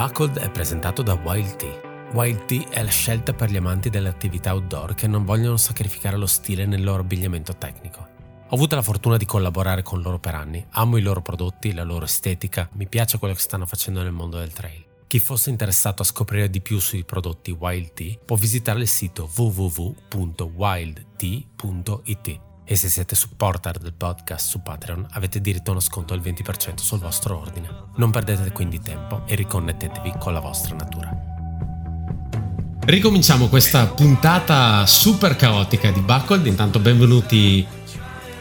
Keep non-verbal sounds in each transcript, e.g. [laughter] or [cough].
Buckled è presentato da Wild Tea. Wild Tea è la scelta per gli amanti delle attività outdoor che non vogliono sacrificare lo stile nel loro abbigliamento tecnico. Ho avuto la fortuna di collaborare con loro per anni, amo i loro prodotti, la loro estetica, mi piace quello che stanno facendo nel mondo del trail. Chi fosse interessato a scoprire di più sui prodotti Wild Tea può visitare il sito www.wildtea.it e se siete supporter del podcast su Patreon avete diritto a uno sconto del 20% sul vostro ordine. Non perdete quindi tempo e riconnettetevi con la vostra natura. Ricominciamo questa puntata super caotica di Buckled. Intanto benvenuti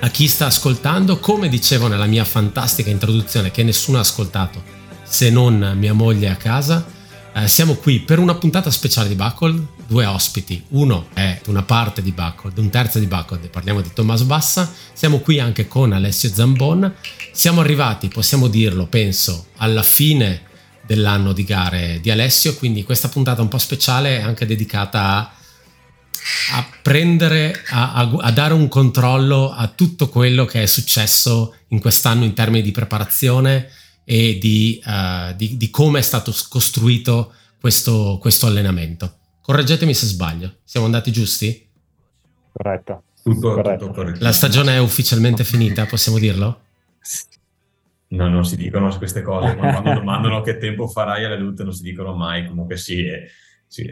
a chi sta ascoltando. Come dicevo nella mia fantastica introduzione che nessuno ha ascoltato se non mia moglie a casa, eh, siamo qui per una puntata speciale di Buckled, due ospiti, uno è una parte di Buckled, un terzo di Buckled, parliamo di Tommaso Bassa, siamo qui anche con Alessio Zambon, siamo arrivati, possiamo dirlo, penso, alla fine dell'anno di gare di Alessio, quindi questa puntata un po' speciale è anche dedicata a, a prendere, a, a, a dare un controllo a tutto quello che è successo in quest'anno in termini di preparazione, e di, uh, di, di come è stato costruito questo, questo, allenamento. Correggetemi se sbaglio, siamo andati giusti? Corretto. Tutto corretto. Tutto corretto. La stagione è ufficialmente finita, possiamo dirlo? No, non si dicono queste cose. Quando domandano che tempo farai alle lutte non si dicono mai. Comunque sì, è, sì,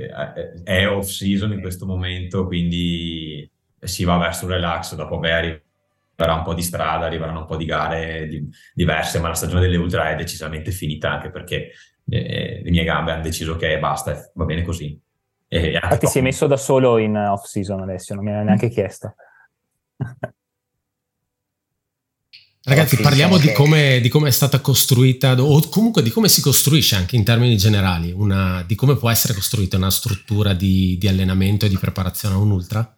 è off season in questo momento, quindi si va verso un relax dopo aver arriverà un po' di strada, arriveranno un po' di gare di, diverse, ma la stagione delle ultra è decisamente finita anche perché eh, le mie gambe hanno deciso che basta, va bene così. E Infatti top. si è messo da solo in off season Alessio, non mi ha neanche chiesto. [laughs] Ragazzi, parliamo di come, di come, è stata costruita, o comunque di come si costruisce anche in termini generali, una, di come può essere costruita una struttura di, di allenamento e di preparazione a un ultra?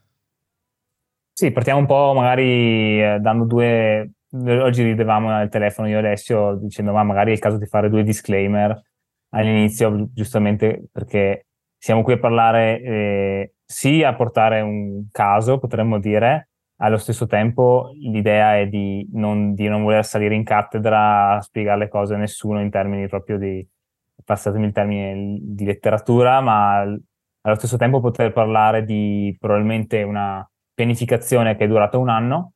Sì, partiamo un po' magari eh, dando due... Oggi ridevamo al telefono io e Alessio dicendo ma magari è il caso di fare due disclaimer all'inizio, giustamente perché siamo qui a parlare eh, sì a portare un caso, potremmo dire, allo stesso tempo l'idea è di non, di non voler salire in cattedra a spiegare le cose a nessuno in termini proprio di, passatemi il termine, di letteratura, ma allo stesso tempo poter parlare di probabilmente una pianificazione che è durata un anno,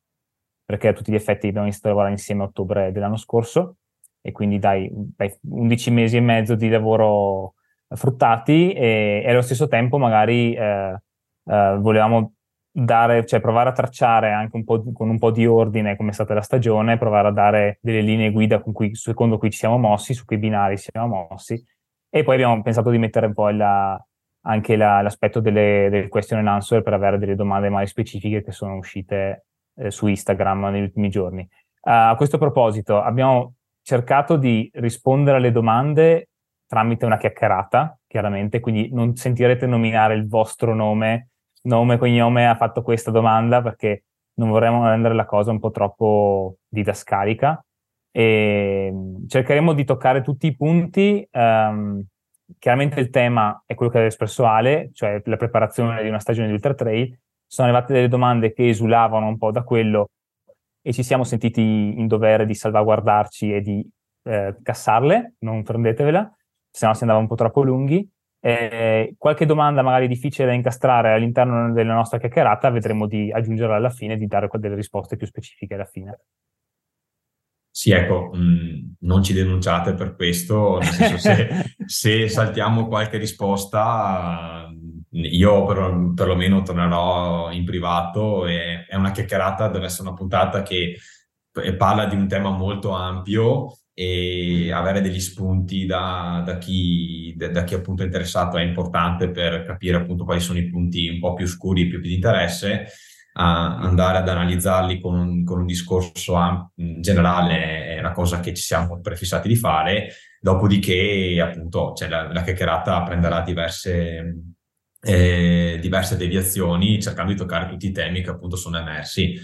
perché a tutti gli effetti abbiamo iniziato a lavorare insieme a ottobre dell'anno scorso, e quindi dai, dai 11 mesi e mezzo di lavoro fruttati e, e allo stesso tempo magari eh, eh, volevamo dare, cioè provare a tracciare anche un po' di, con un po' di ordine come è stata la stagione, provare a dare delle linee guida cui, secondo cui ci siamo mossi, su quei binari ci siamo mossi e poi abbiamo pensato di mettere un po' la, anche la, l'aspetto delle, delle, question and answer per avere delle domande mai specifiche che sono uscite eh, su Instagram negli ultimi giorni. Uh, a questo proposito, abbiamo cercato di rispondere alle domande tramite una chiacchierata, chiaramente, quindi non sentirete nominare il vostro nome, nome, cognome, ha fatto questa domanda perché non vorremmo rendere la cosa un po' troppo didascalica. E mm, cercheremo di toccare tutti i punti. Um, chiaramente il tema è quello che aveva espresso Ale, cioè la preparazione di una stagione di Ultra Trail. Sono arrivate delle domande che esulavano un po' da quello e ci siamo sentiti in dovere di salvaguardarci e di eh, cassarle, non prendetevela, se no si andava un po' troppo lunghi. Eh, qualche domanda magari difficile da incastrare all'interno della nostra chiacchierata vedremo di aggiungerla alla fine e di dare delle risposte più specifiche alla fine. Sì, ecco, mh, mm, non ci denunciate per questo, nel senso se, [laughs] se saltiamo qualche risposta, io per, perlomeno tornerò in privato e è una chiacchierata, deve essere una puntata che parla di un tema molto ampio e avere degli spunti da, da, chi, da, da chi appunto è interessato è importante per capire appunto quali sono i punti un po' più scuri, più, più di interesse andare ad analizzarli con un, con un discorso am- generale è una cosa che ci siamo prefissati di fare, dopodiché appunto cioè, la, la chiacchierata prenderà diverse, eh, diverse deviazioni cercando di toccare tutti i temi che appunto sono emersi.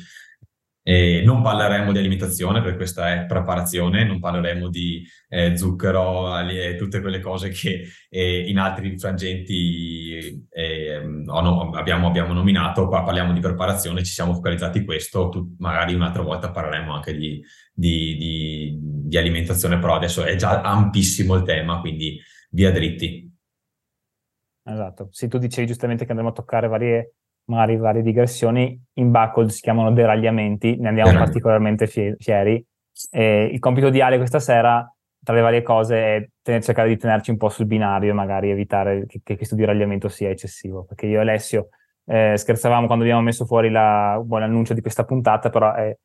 Eh, non parleremo di alimentazione perché questa è preparazione, non parleremo di eh, zucchero e tutte quelle cose che eh, in altri frangenti ehm, no, abbiamo, abbiamo, nominato, qua parliamo di preparazione, ci siamo focalizzati questo, tu, magari un'altra volta parleremo anche di, di, di, di, alimentazione, però adesso è già ampissimo il tema, quindi via dritti. Esatto, se tu dicevi giustamente che andremo a toccare varie, magari varie digressioni, in Buckled si chiamano deragliamenti, ne andiamo particolarmente fieri. E il compito di Ale questa sera, tra le varie cose, è tener, cercare di tenerci un po' sul binario e magari evitare che, che questo deragliamento sia eccessivo, perché io e Alessio eh, scherzavamo quando abbiamo messo fuori la, buon annuncio di questa puntata, però eh,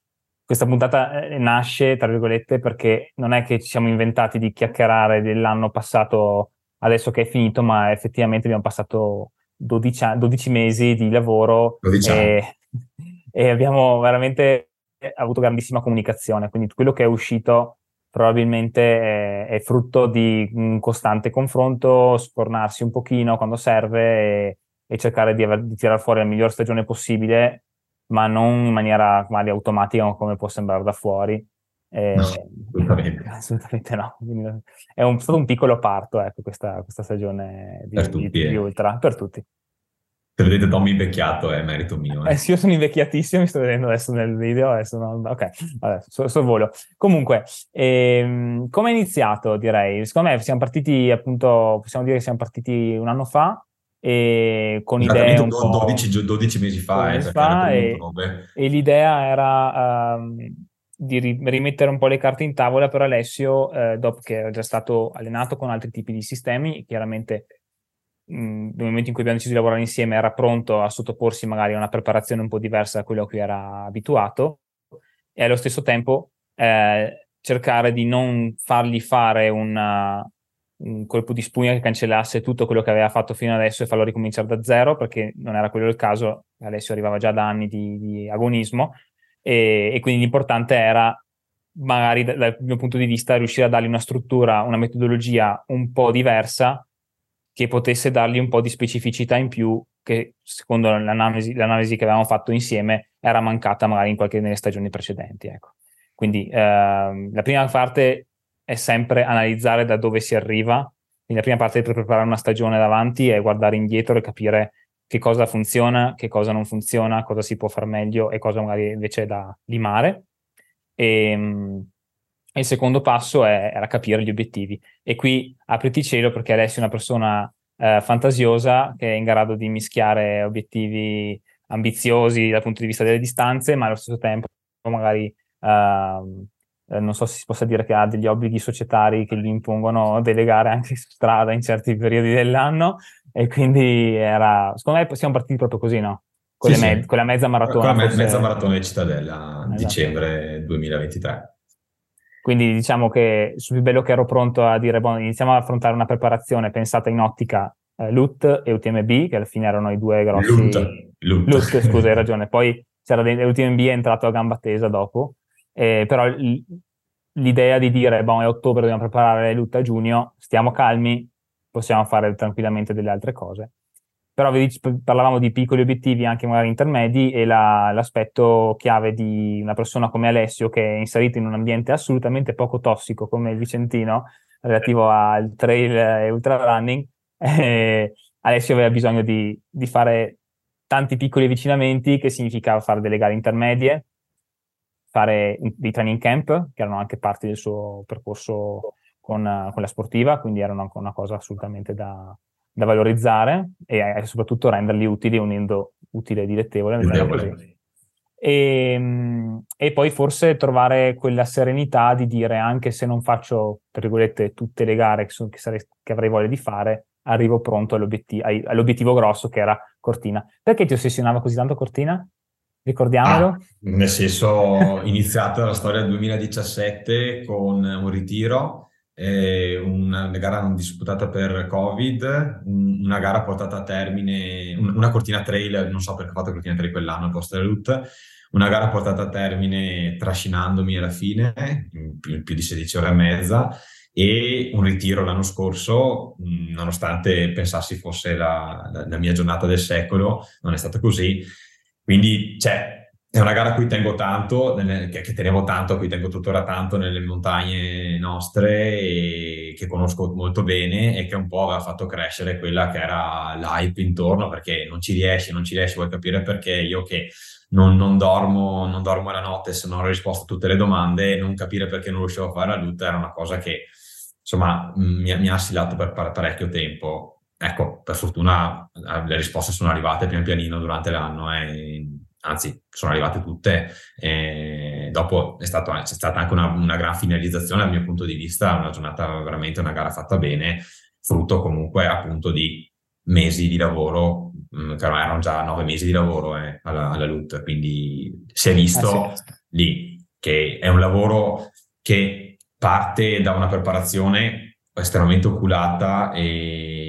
questa puntata eh, nasce, tra virgolette, perché non è che ci siamo inventati di chiacchierare dell'anno passato adesso che è finito, ma effettivamente abbiamo passato 12, 12 mesi di lavoro e, [laughs] e, abbiamo veramente avuto grandissima comunicazione, quindi quello che è uscito probabilmente è, frutto di un costante confronto, sfornarsi un pochino quando serve e, e cercare di, aver, di tirare fuori la miglior stagione possibile, ma non in maniera magari automatica come può sembrare da fuori. Eh, no, assolutamente. [laughs] assolutamente. no. È un, stato un piccolo parto, ecco, questa, questa stagione di, per tutti, di, di eh. Ultra, per tutti. Se vedete Tommy invecchiato è merito mio. Eh. eh sì, io sono invecchiatissimo, mi sto vedendo adesso nel video, adesso no, ok, vabbè, sul so volo. Comunque, ehm, come è iniziato direi? Secondo me siamo partiti appunto, possiamo dire che siamo partiti un anno fa, e con idee un 12, 12 mesi fa, eh, fa e, e, l'idea era um, di rimettere un po' le carte in tavola per Alessio eh, dopo che era già stato allenato con altri tipi di sistemi chiaramente mh, nel momento in cui abbiamo deciso di lavorare insieme era pronto a sottoporsi magari a una preparazione un po' diversa da quello a cui era abituato e allo stesso tempo eh, cercare di non fargli fare una, un colpo di spugna che cancellasse tutto quello che aveva fatto fino adesso e farlo ricominciare da zero, perché non era quello il caso, Alessio arrivava già da anni di, di agonismo e, e, quindi l'importante era magari dal, mio punto di vista riuscire a dargli una struttura, una metodologia un po' diversa che potesse dargli un po' di specificità in più che secondo l'analisi, l'analisi che avevamo fatto insieme era mancata magari in qualche delle stagioni precedenti. Ecco. Quindi ehm, la prima parte è sempre analizzare da dove si arriva. Quindi la prima parte per preparare una stagione davanti è guardare indietro e capire che cosa funziona, che cosa non funziona, cosa si può fare meglio e cosa magari invece da limare. E, ehm, e il secondo passo è, era capire gli obiettivi. E qui apriti cielo perché Alessio è una persona eh, fantasiosa che è in grado di mischiare obiettivi ambiziosi dal punto di vista delle distanze, ma allo stesso tempo magari uh, eh, non so se si possa dire che ha degli obblighi societari che gli impongono delegare anche su strada in certi periodi dell'anno e quindi era, secondo me siamo partiti proprio così, no? Con, sì, me- sì. con la mezza maratona. Con la me- mezza maratona di Cittadella, esatto. dicembre 2023. Quindi diciamo che sul più bello che ero pronto a dire, boh, iniziamo ad affrontare una preparazione pensata in ottica eh, LUT e UTMB, che alla fine erano i due grossi... LUT, LUT. LUT scusa, hai ragione. Poi c'era l'UTMB è entrato a gamba tesa dopo, eh, però l- l'idea di dire, boh, è ottobre, dobbiamo preparare l'utta a giugno, stiamo calmi, possiamo fare tranquillamente delle altre cose. Però vedi, parlavamo di piccoli obiettivi anche magari intermedi e la, l'aspetto chiave di una persona come Alessio che è inserito in un ambiente assolutamente poco tossico come il Vicentino relativo al trail e ultra running, [laughs] eh, Alessio aveva bisogno di, di fare tanti piccoli avvicinamenti che significava fare delle gare intermedie, fare dei training camp, che erano anche parte del suo percorso con, con la sportiva, quindi erano una cosa assolutamente da, da valorizzare e, e, soprattutto renderli utili unendo utile e dilettevole. E, ehm, e, poi forse trovare quella serenità di dire anche se non faccio, tra virgolette, tutte le gare che, sono, che, sarei, che avrei voglia di fare, arrivo pronto all'obiettivo, all'obiettivo grosso che era Cortina. Perché ti ossessionava così tanto Cortina? Ricordiamolo. Ah, nel senso, [laughs] iniziata la storia del 2017 con un ritiro, eh, una gara non disputata per Covid, una gara portata a termine, una cortina trail, non so perché ho fatto cortina trail quell'anno al posto della LUT, una gara portata a termine trascinandomi alla fine, più, più di 16 ore e mezza, e un ritiro l'anno scorso, nonostante pensassi fosse la, la, la mia giornata del secolo, non è stato così. Quindi cioè, è una gara a cui tengo tanto, che, tenevo tanto, a cui tengo tuttora tanto nelle montagne nostre e che conosco molto bene e che un po' aveva fatto crescere quella che era l'hype intorno perché non ci riesci, non ci riesci, vuoi capire perché io che non, non, dormo, non dormo la notte se non ho risposto a tutte le domande, non capire perché non riuscivo a fare la lutte era una cosa che insomma mi, mi ha assilato per, per parecchio tempo. Ecco, per fortuna eh, le risposte sono arrivate pian pianino durante l'anno, eh, anzi sono arrivate tutte. E dopo è stato, c'è stata anche una, una, gran finalizzazione dal mio punto di vista, una giornata veramente, una gara fatta bene, frutto comunque appunto di mesi di lavoro, mh, che erano già nove mesi di lavoro eh, alla, alla LUT, quindi si è visto ah, sì. lì che è un lavoro che parte da una preparazione estremamente oculata e,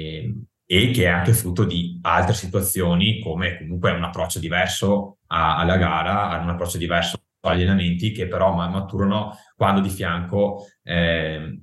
e che è anche frutto di altre situazioni come comunque un approccio diverso a, alla gara, un approccio diverso agli allenamenti che però maturano quando di fianco eh,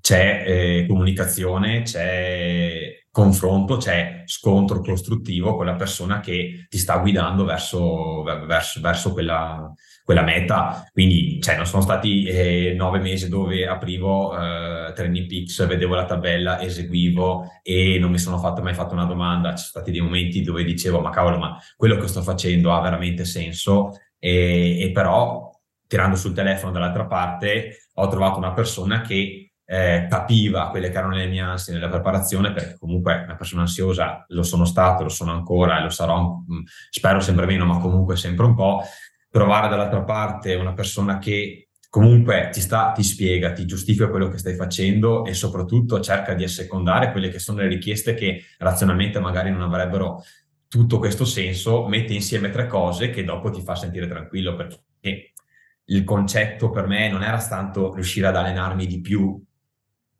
c'è eh, comunicazione, c'è confronto, c'è scontro costruttivo con la persona che ti sta guidando verso, verso, verso quella, quella, meta. Quindi cioè, non sono stati eh, nove mesi dove aprivo eh, Training Peaks, vedevo la tabella, eseguivo e non mi sono fatto, mai fatto una domanda. Ci sono stati dei momenti dove dicevo, ma cavolo, ma quello che sto facendo ha veramente senso? E, e però tirando sul telefono dall'altra parte ho trovato una persona che eh, capiva quelle che erano le mie ansie nella preparazione, perché comunque una persona ansiosa lo sono stato, lo sono ancora e lo sarò, mm, spero sempre meno, ma comunque sempre un po'. Trovare dall'altra parte una persona che comunque ti, sta, ti spiega, ti giustifica quello che stai facendo e soprattutto cerca di assecondare quelle che sono le richieste che razionalmente magari non avrebbero tutto questo senso, mette insieme tre cose che dopo ti fa sentire tranquillo perché il concetto per me non era tanto riuscire ad allenarmi di più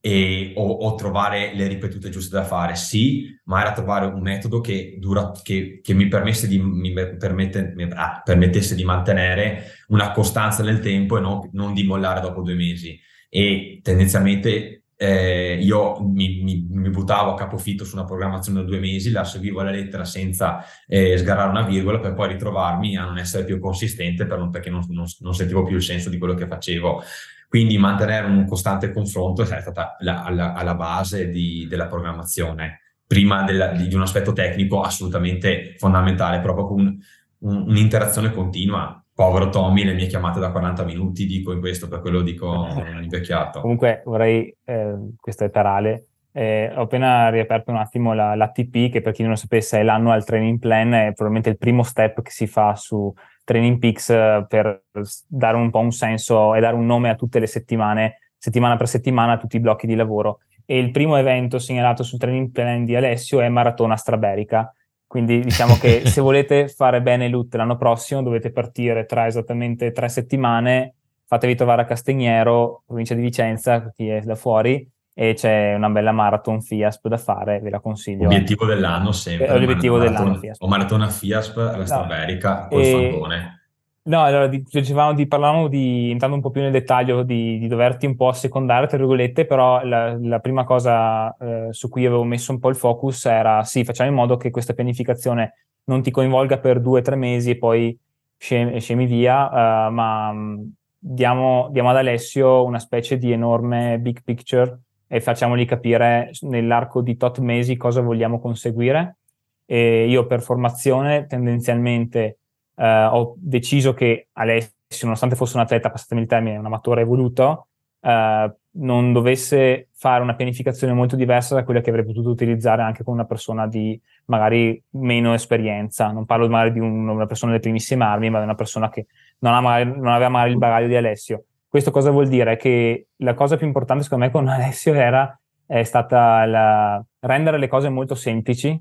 e, o, o, trovare le ripetute giuste da fare, sì, ma era trovare un metodo che, dura, che, che mi, di, mi permette, mi, ah, permettesse di mantenere una costanza nel tempo e non, non di mollare dopo due mesi. E tendenzialmente eh, io mi, mi, mi, buttavo a capofitto su una programmazione da due mesi, la seguivo alla lettera senza eh, sgarrare una virgola per poi ritrovarmi a non essere più consistente per perché non, non, non sentivo più il senso di quello che facevo. Quindi mantenere un costante confronto è stata la, alla, alla, base di, della programmazione, prima della, di, di, un aspetto tecnico assolutamente fondamentale, proprio con un, un, un'interazione continua. Povero Tommy, le mie chiamate da 40 minuti, dico in questo, per quello dico [laughs] invecchiato. Comunque vorrei, eh, questo è Tarale, eh, ho appena riaperto un attimo la, l'ATP, che per chi non lo sapesse è l'annual training plan, è probabilmente il primo step che si fa su Training Peaks eh, per dare un po' un senso e dare un nome a tutte le settimane, settimana per settimana, a tutti i blocchi di lavoro. E il primo evento segnalato sul Training Plan di Alessio è Maratona Straberica. Quindi diciamo che [laughs] se volete fare bene LUT l'anno prossimo dovete partire tra esattamente tre settimane, fatevi trovare a Castignero, provincia di Vicenza, chi è da fuori, e c'è una bella marathon FIASP da fare, ve la consiglio. Obiettivo dell'anno sempre. L'obiettivo maratona, dell'anno FIASP. O maratona FIASP alla Starberica no. col e... fantone. No, allora dicevamo di, parlavamo di, entrando un po' più nel dettaglio, di, di doverti un po' assecondare, tra virgolette, però la, la prima cosa eh, su cui avevo messo un po' il focus era sì, facciamo in modo che questa pianificazione non ti coinvolga per due o tre mesi e poi scemi, scemi via, uh, ma mm, diamo, diamo ad Alessio una specie di enorme big picture e facciamogli capire nell'arco di tot mesi cosa vogliamo conseguire. E io per formazione tendenzialmente eh, ho deciso che Alessio, nonostante fosse un atleta, passatemi il termine, un amatore evoluto, eh, non dovesse fare una pianificazione molto diversa da quella che avrei potuto utilizzare anche con una persona di magari meno esperienza. Non parlo magari di un, una persona delle primissime armi, ma di una persona che non, magari, non aveva magari il bagaglio di Alessio. Questo cosa vuol dire? Che la cosa più importante secondo me con [laughs] Alessio era è stata la, rendere le cose molto semplici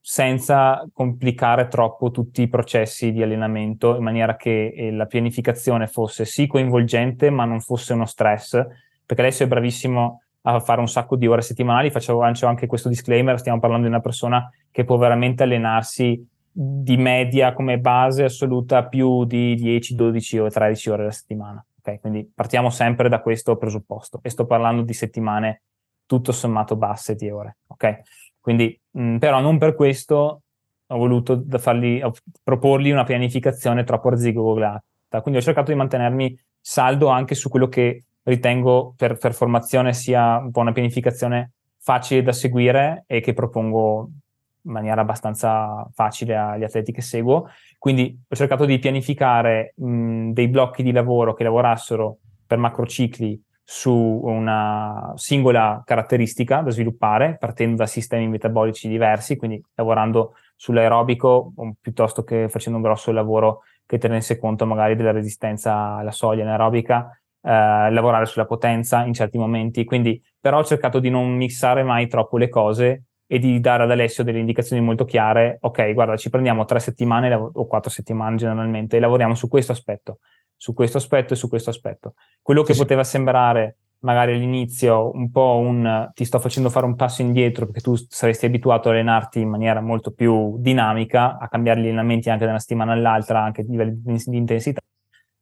senza complicare troppo tutti i processi di allenamento in maniera che eh, la pianificazione fosse sì coinvolgente ma non fosse uno stress. Perché Alessio è bravissimo a fare un sacco di ore settimanali. Facevo anche questo disclaimer stiamo parlando di una persona che può veramente allenarsi di media come base assoluta più di 10, 12 o 13 ore alla settimana Okay? Quindi partiamo sempre da questo presupposto e sto parlando di settimane tutto sommato basse di ore. Okay? Quindi, mh, mm, però non per questo ho voluto fargli, proporgli una pianificazione troppo arzigogolata. Quindi ho cercato di mantenermi saldo anche su quello che ritengo per, per formazione sia un po' una pianificazione facile da seguire e che propongo in maniera abbastanza facile agli atleti che seguo. Quindi ho cercato di pianificare mh, dei blocchi di lavoro che lavorassero per macrocicli su una singola caratteristica da sviluppare, partendo da sistemi metabolici diversi, quindi lavorando sull'aerobico piuttosto che facendo un grosso lavoro che tenesse conto magari della resistenza alla soglia anaerobica, eh, lavorare sulla potenza in certi momenti. Quindi, però ho cercato di non mixare mai troppo le cose e di dare ad Alessio delle indicazioni molto chiare. Ok, guarda, ci prendiamo tre settimane o quattro settimane generalmente e lavoriamo su questo aspetto su questo aspetto e su questo aspetto. Quello che sì, poteva sembrare magari all'inizio un po' un ti sto facendo fare un passo indietro perché tu saresti abituato a allenarti in maniera molto più dinamica, a cambiare gli allenamenti anche da una settimana all'altra, anche a livelli di intensità.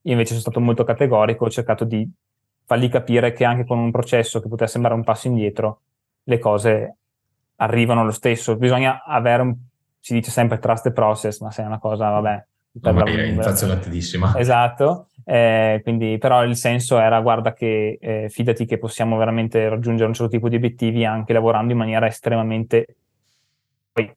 Io invece sono stato molto categorico, ho cercato di fargli capire che anche con un processo che poteva sembrare un passo indietro, le cose arrivano lo stesso. Bisogna avere un, si dice sempre trust the process, ma se è una cosa, vabbè, per no, la è inflazionatissima. Esatto, eh, quindi però il senso era guarda che eh, fidati che possiamo veramente raggiungere un certo tipo di obiettivi anche lavorando in maniera estremamente... Poi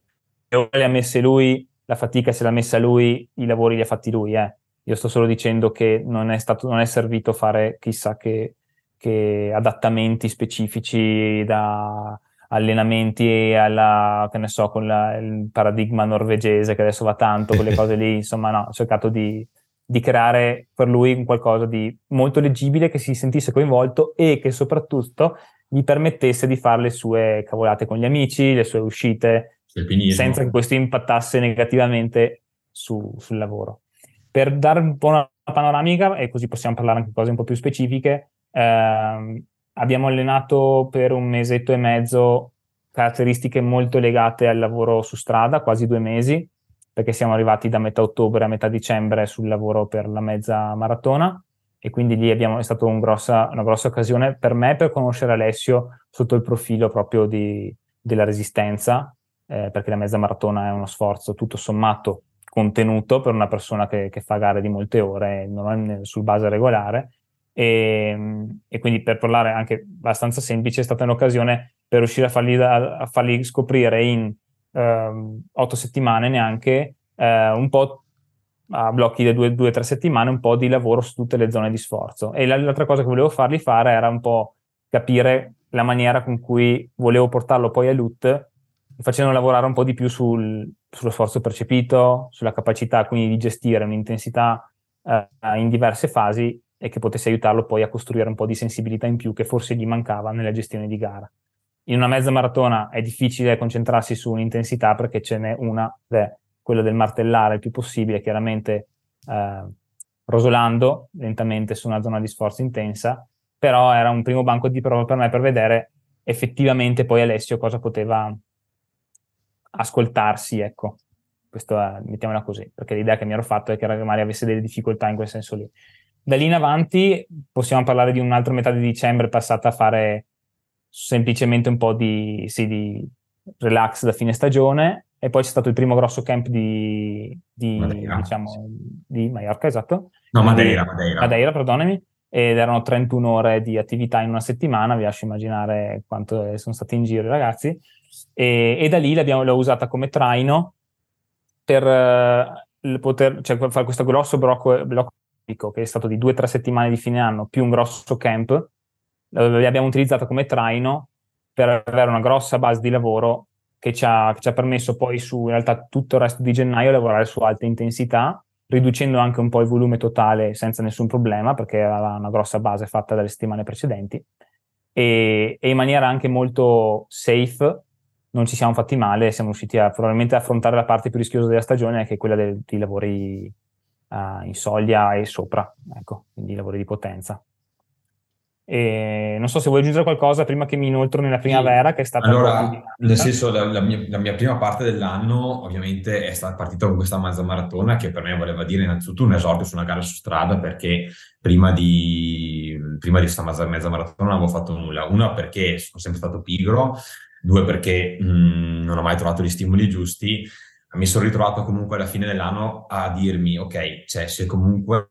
le ha messe lui, la fatica se l'ha messa lui, i lavori li ha fatti lui, eh. Io sto solo dicendo che non è, stato, non è servito fare chissà che, che adattamenti specifici da allenamenti alla, che ne so, con la, il paradigma norvegese che adesso va tanto, quelle [laughs] cose lì, insomma no, ho cercato di, di creare per lui qualcosa di molto leggibile, che si sentisse coinvolto e che soprattutto gli permettesse di fare le sue cavolate con gli amici, le sue uscite, senza che questo impattasse negativamente su, sul lavoro. Per dare un po' una panoramica, e così possiamo parlare anche di cose un po' più specifiche, ehm, abbiamo allenato per un mesetto e mezzo caratteristiche molto legate al lavoro su strada, quasi due mesi, perché siamo arrivati da metà ottobre a metà dicembre sul lavoro per la mezza maratona. E quindi lì abbiamo, è stata un grossa, una grossa occasione per me per conoscere Alessio sotto il profilo proprio di, della resistenza, eh, perché la mezza maratona è uno sforzo tutto sommato contenuto per una persona che, che fa gare di molte ore non sul base regolare e, ehm, e, quindi per parlare anche abbastanza semplice è stata un'occasione per riuscire a fargli, a fargli scoprire in uh, otto settimane neanche uh, un po' a blocchi di due o tre settimane un po' di lavoro su tutte le zone di sforzo. E l'altra cosa che volevo fargli fare era un po' capire la maniera con cui volevo portarlo poi a LUT facendo lavorare un po' di più sul, sullo sforzo percepito, sulla capacità quindi di gestire un'intensità uh, in diverse fasi e che potesse aiutarlo poi a costruire un po' di sensibilità in più che forse gli mancava nella gestione di gara. In una mezza maratona è difficile concentrarsi su un'intensità perché ce n'è una, è quella del martellare il più possibile, chiaramente eh, rosolando lentamente su una zona di sforzo intensa, però era un primo banco di prova per me per vedere effettivamente poi Alessio cosa poteva ascoltarsi, ecco. Questo mettiamola così, perché l'idea che mi ero fatto è che magari avesse delle difficoltà in quel senso lì. Da lì in avanti possiamo parlare di un'altra metà di dicembre passata a fare semplicemente un po' di, sì, di relax da fine stagione e poi c'è stato il primo grosso camp di, di Madeira, diciamo, sì. di Mallorca, esatto. No, Madeira, Madeira. Madeira, perdonami. Ed erano 31 ore di attività in una settimana, vi lascio immaginare quanto sono stati in giro i ragazzi. E, e da lì l'ho usata come traino per uh, poter cioè, fare questo grosso blocco, blocco che è stato di due o tre settimane di fine anno, più un grosso camp, li abbiamo utilizzato come traino per avere una grossa base di lavoro che ci ha, che ci ha permesso poi su in realtà tutto il resto di gennaio lavorare su alta intensità, riducendo anche un po' il volume totale senza nessun problema, perché aveva una grossa base fatta dalle settimane precedenti, e, e in maniera anche molto safe, non ci siamo fatti male, siamo riusciti a probabilmente affrontare la parte più rischiosa della stagione, che è quella dei, dei lavori uh, in soglia e sopra, ecco, quindi lavori di potenza. E non so se vuoi aggiungere qualcosa prima che mi inoltro nella primavera, sì. che è stata allora, nel senso, la, la, mia, la, mia, prima parte dell'anno ovviamente è stata partita con questa mezza maratona che per me voleva dire innanzitutto un esordio su una gara su strada perché prima di, prima di questa mezza, mezza maratona non avevo fatto nulla. Una perché sono sempre stato pigro, due perché mh, non ho mai trovato gli stimoli giusti mi sono ritrovato comunque alla fine dell'anno a dirmi, ok, cioè se comunque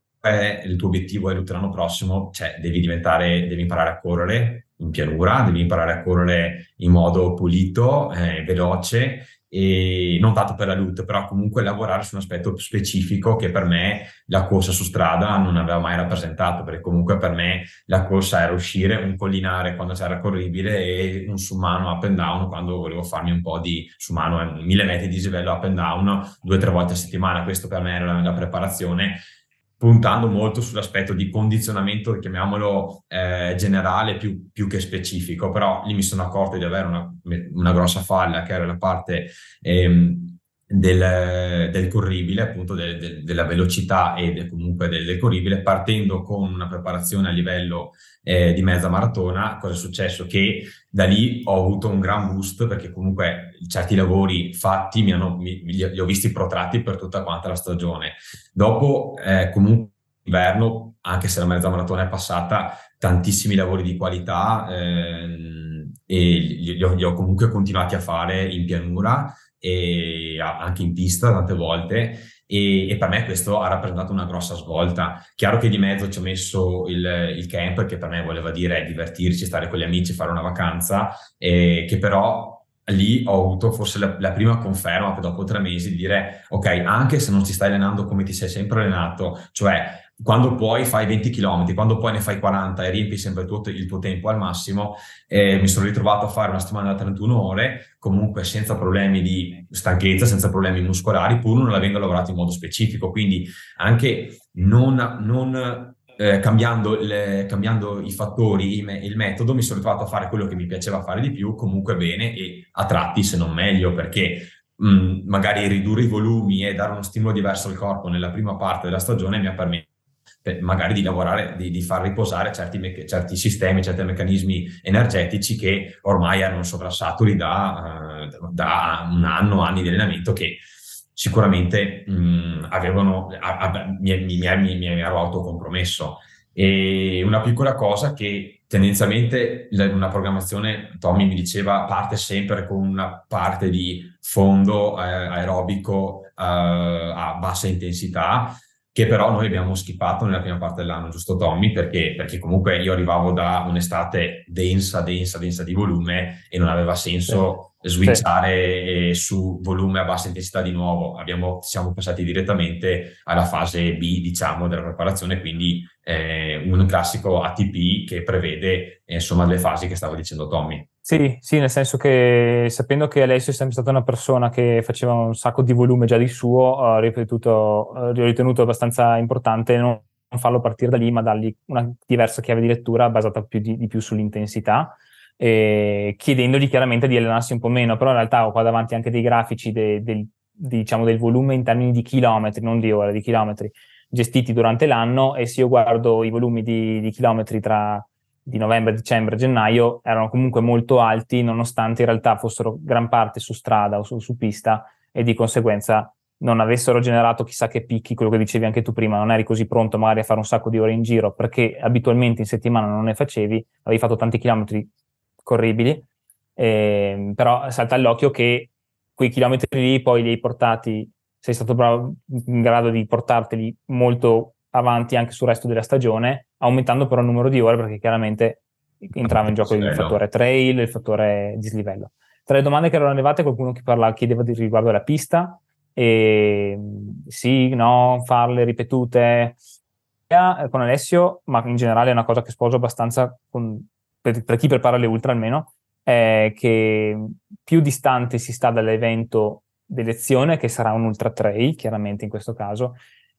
il tuo obiettivo è l'anno prossimo, cioè devi diventare, devi imparare a correre, in pianura, devi imparare a correre in modo pulito, eh, veloce e non tanto per la loot, però comunque lavorare su un aspetto specifico che per me la corsa su strada non aveva mai rappresentato, perché comunque per me la corsa era uscire un collinare quando c'era corribile e un sumano up and down quando volevo farmi un po' di sumano, eh, mille metri di livello up and down due o tre volte a settimana, questo per me era la, la preparazione puntando molto sull'aspetto di condizionamento, chiamiamolo eh, generale più, più, che specifico, però lì mi sono accorto di avere una, una grossa falla che era la parte ehm, del, del, corribile, appunto de, de, della velocità e comunque del, del, corribile, partendo con una preparazione a livello eh, di mezza maratona, cosa è successo? Che da lì ho avuto un gran boost perché comunque certi lavori fatti mi hanno, mi, li, li, ho visti protratti per tutta quanta la stagione. Dopo, eh, comunque, inverno, anche se la mezza maratona è passata, tantissimi lavori di qualità eh, e li, li, ho, li ho comunque continuati a fare in pianura e anche in pista tante volte e, e, per me questo ha rappresentato una grossa svolta. Chiaro che di mezzo ci ho messo il, il camp, che per me voleva dire divertirci, stare con gli amici, fare una vacanza, e che però lì ho avuto forse la, la, prima conferma dopo tre mesi di dire ok, anche se non ti stai allenando come ti sei sempre allenato, cioè quando puoi fai 20 km, quando poi ne fai 40 e riempi sempre il tuo, il tuo tempo al massimo, eh, mi sono ritrovato a fare una settimana da 31 ore, comunque senza problemi di stanchezza, senza problemi muscolari, pur non avendo lavorato in modo specifico. Quindi anche non, non eh, cambiando, le, cambiando, i fattori, il, il metodo, mi sono ritrovato a fare quello che mi piaceva fare di più, comunque bene e a tratti se non meglio, perché mh, magari ridurre i volumi e dare uno stimolo diverso al corpo nella prima parte della stagione mi ha permesso magari di lavorare, di, di far riposare certi, me- certi, sistemi, certi meccanismi energetici che ormai erano sovrassaturi da, uh, da un anno, anni di allenamento che sicuramente mh, avevano, a, a, mi, mi, mi, mi ero autocompromesso. E una piccola cosa che tendenzialmente una programmazione, Tommy mi diceva, parte sempre con una parte di fondo eh, aerobico eh, a bassa intensità, che però noi abbiamo skippato nella prima parte dell'anno, giusto Tommy? Perché, perché comunque io arrivavo da un'estate densa, densa, densa di volume e non aveva senso sì. switchare sì. su volume a bassa intensità di nuovo. Abbiamo, siamo passati direttamente alla fase B, diciamo, della preparazione, quindi eh, un classico ATP che prevede eh, insomma le fasi che stavo dicendo Tommy. Sì, sì, nel senso che sapendo che Alessio è sempre stata una persona che faceva un sacco di volume già di suo, ho, ripetuto, ho ritenuto abbastanza importante non farlo partire da lì, ma dargli una diversa chiave di lettura basata più di, di più sull'intensità, eh, chiedendogli chiaramente di allenarsi un po' meno, però in realtà ho qua davanti anche dei grafici de, de, diciamo, del volume in termini di chilometri, non di ore, di chilometri gestiti durante l'anno e se io guardo i volumi di, di chilometri tra di novembre, dicembre, gennaio erano comunque molto alti, nonostante in realtà fossero gran parte su strada o su, su, pista e di conseguenza non avessero generato chissà che picchi, quello che dicevi anche tu prima, non eri così pronto magari a fare un sacco di ore in giro perché abitualmente in settimana non ne facevi, avevi fatto tanti chilometri corribili, eh, però salta all'occhio che quei chilometri lì poi li hai portati, sei stato bravo in grado di portarteli molto avanti anche sul resto della stagione, aumentando però il numero di ore perché chiaramente entrava in gioco il fattore trail, il fattore dislivello. Tra le domande che erano arrivate, qualcuno che parla, chiedeva di riguardo alla pista, e sì, no, farle ripetute. Eh, con Alessio, ma in generale è una cosa che sposo abbastanza con, per, per chi prepara le ultra almeno, è che più distante si sta dall'evento d'elezione, che sarà un ultra trail, chiaramente in questo caso,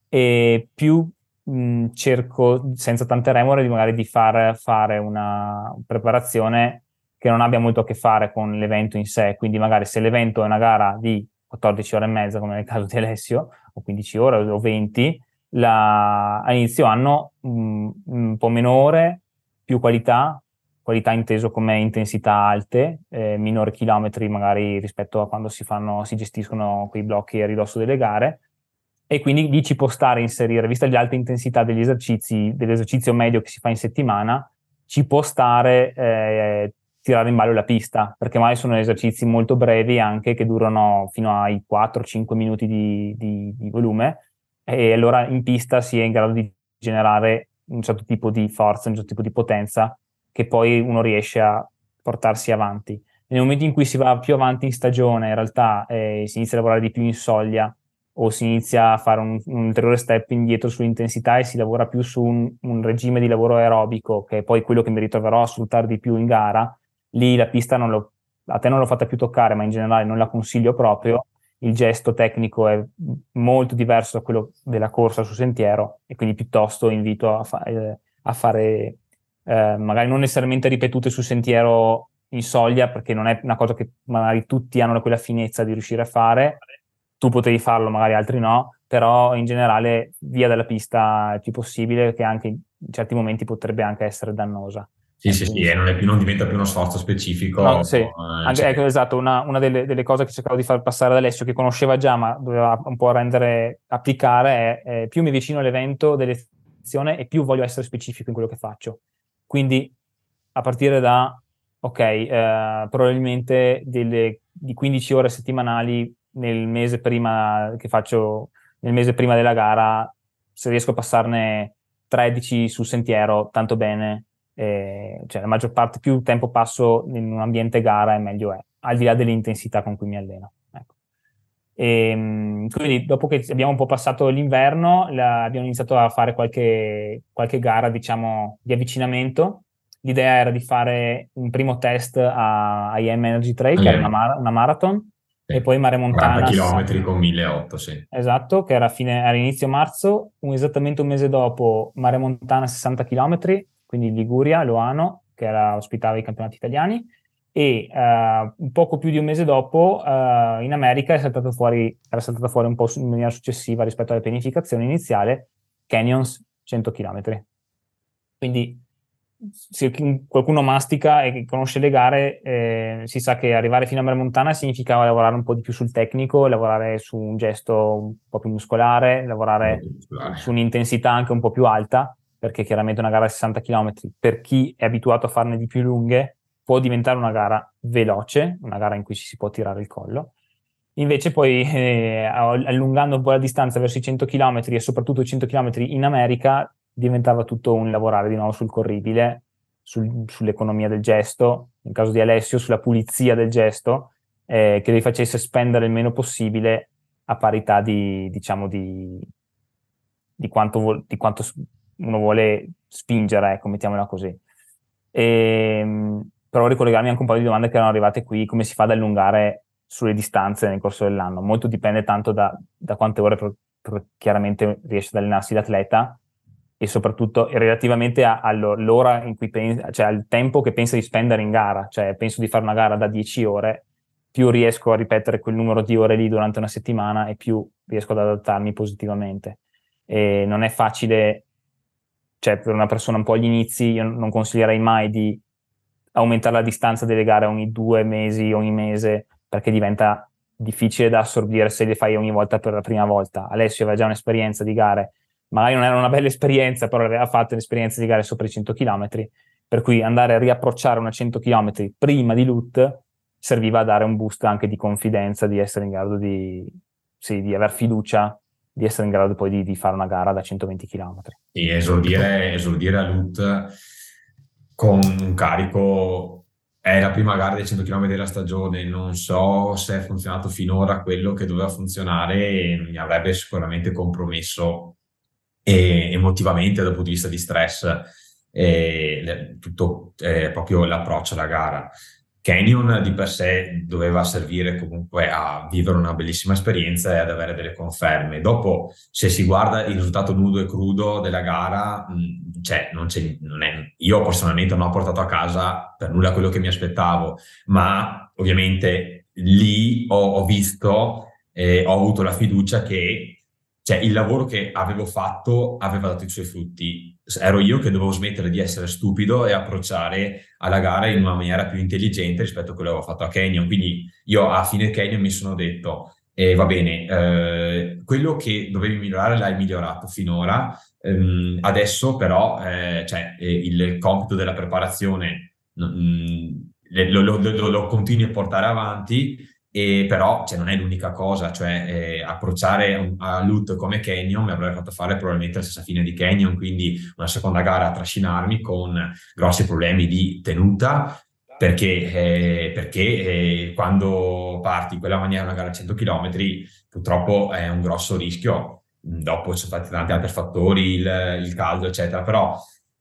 e più mh, cerco senza tante remore di magari di far fare una preparazione che non abbia molto a che fare con l'evento in sé, quindi magari se l'evento è una gara di 14 ore e mezza, come nel caso di Alessio, o 15 ore o 20, la, a inizio anno mh, un po' meno ore, più qualità, qualità inteso come intensità alte, eh, minori chilometri magari rispetto a quando si, fanno, si gestiscono quei blocchi a ridosso delle gare, e quindi lì ci può stare inserire, vista le intensità degli esercizi, dell'esercizio medio che si fa in settimana, ci può stare eh, tirare in ballo la pista, perché magari sono esercizi molto brevi anche che durano fino ai 4-5 minuti di, di, di volume e allora in pista si è in grado di generare un certo tipo di forza, un certo tipo di potenza che poi uno riesce a portarsi avanti. Nel momento in cui si va più avanti in stagione, in realtà eh, si inizia a lavorare di più in soglia o si inizia a fare un, un ulteriore step indietro sull'intensità e si lavora più su un, un, regime di lavoro aerobico, che è poi quello che mi ritroverò a sfruttare di più in gara, lì la pista non lo, a te non l'ho fatta più toccare, ma in generale non la consiglio proprio. Il gesto tecnico è molto diverso da quello della corsa su sentiero e quindi piuttosto invito a, fa- eh, a fare eh, magari non necessariamente ripetute su sentiero in soglia perché non è una cosa che magari tutti hanno quella finezza di riuscire a fare, tu potevi farlo, magari altri no, però in generale via dalla pista il più possibile, che anche in certi momenti potrebbe anche essere dannosa. Sì, sì, sì, e non, più, non, diventa più uno sforzo specifico. No, sì. Eh, anche, cioè... ecco, esatto, una, una delle, delle, cose che cercavo di far passare ad Alessio, che conosceva già, ma doveva un po' rendere, applicare, è, è più mi vicino all'evento dell'elezione e più voglio essere specifico in quello che faccio. Quindi a partire da, ok, eh, probabilmente delle, di 15 ore settimanali nel mese prima che faccio, nel mese prima della gara, se riesco a passarne 13 sul sentiero, tanto bene, eh, cioè la maggior parte, più tempo passo in un ambiente gara e meglio è, al di là dell'intensità con cui mi alleno. Ecco. E, ehm, quindi dopo che abbiamo un po' passato l'inverno, la, abbiamo iniziato a fare qualche, qualche gara, diciamo, di avvicinamento. L'idea era di fare un primo test a IM Energy Trail, che era una, mar- una marathon, e poi Mare Montana. 40 km con 1008, sì. Esatto, che era, fine, era inizio marzo, un, esattamente un mese dopo Mare Montana 60 km, quindi Liguria, Loano, che era, ospitava i campionati italiani, e uh, un poco più di un mese dopo uh, in America è saltato fuori, era saltata fuori un po' in maniera successiva rispetto alla pianificazione iniziale, Canyons 100 km. Quindi se qualcuno mastica e conosce le gare, eh, si sa che arrivare fino a Mare Montana significava lavorare un po' di più sul tecnico, lavorare su un gesto un po' più muscolare, lavorare muscolare. su un'intensità anche un po' più alta, perché chiaramente una gara a 60 km, per chi è abituato a farne di più lunghe, può diventare una gara veloce, una gara in cui ci si può tirare il collo. Invece poi eh, allungando un po' la distanza verso i 100 km e soprattutto 100 km in America diventava tutto un lavorare di nuovo sul corribile, sul, sull'economia del gesto, nel caso di Alessio sulla pulizia del gesto, eh, che li facesse spendere il meno possibile a parità di, diciamo, di, di, quanto, di quanto, uno vuole spingere, ecco, mettiamola così. E, ehm, però ricollegarmi anche un po' di domande che erano arrivate qui, come si fa ad allungare sulle distanze nel corso dell'anno. Molto dipende tanto da, da quante ore pro, pro, chiaramente riesce ad allenarsi l'atleta, e soprattutto relativamente all'ora in cui pensa, cioè al tempo che pensa di spendere in gara, cioè penso di fare una gara da 10 ore, più riesco a ripetere quel numero di ore lì durante una settimana e più riesco ad adattarmi positivamente. E non è facile, cioè per una persona un po' agli inizi, io non consiglierei mai di aumentare la distanza delle gare ogni due mesi, ogni mese, perché diventa difficile da assorbire se le fai ogni volta per la prima volta. Alessio aveva già un'esperienza di gare magari non era una bella esperienza, però aveva fatto un'esperienza di gare sopra i 100 km, per cui andare a riapprocciare una 100 km prima di Lut serviva a dare un boost anche di confidenza, di essere in grado di, sì, di aver fiducia, di essere in grado poi di, di fare una gara da 120 km. E esordire, esordire a Lut con un carico è la prima gara dei 100 km della stagione, non so se è funzionato finora quello che doveva funzionare e mi avrebbe sicuramente compromesso e emotivamente dal punto di vista di stress e tutto eh, proprio l'approccio alla gara. Canyon di per sé doveva servire comunque a vivere una bellissima esperienza e ad avere delle conferme. Dopo, se si guarda il risultato nudo e crudo della gara, mh, cioè, non c'è, non è, io personalmente non ho portato a casa per nulla quello che mi aspettavo, ma ovviamente lì ho, ho visto, eh, ho avuto la fiducia che cioè il lavoro che avevo fatto aveva dato i suoi frutti. Ero io che dovevo smettere di essere stupido e approcciare alla gara in una maniera più intelligente rispetto a quello che avevo fatto a Canyon. Quindi io a fine Canyon mi sono detto, eh, va bene, eh, quello che dovevi migliorare l'hai migliorato finora, ehm, adesso però eh, cioè, eh, il compito della preparazione mh, mm, lo, lo, lo, lo continui a portare avanti e però cioè, non è l'unica cosa, cioè eh, approcciare a Loot come Canyon mi avrebbe fatto fare probabilmente la stessa fine di Canyon, quindi una seconda gara a trascinarmi con grossi problemi di tenuta, perché, eh, perché eh, quando parti in quella maniera una gara a 100 km purtroppo è un grosso rischio, dopo ci sono stati tanti altri fattori, il, il caldo eccetera, però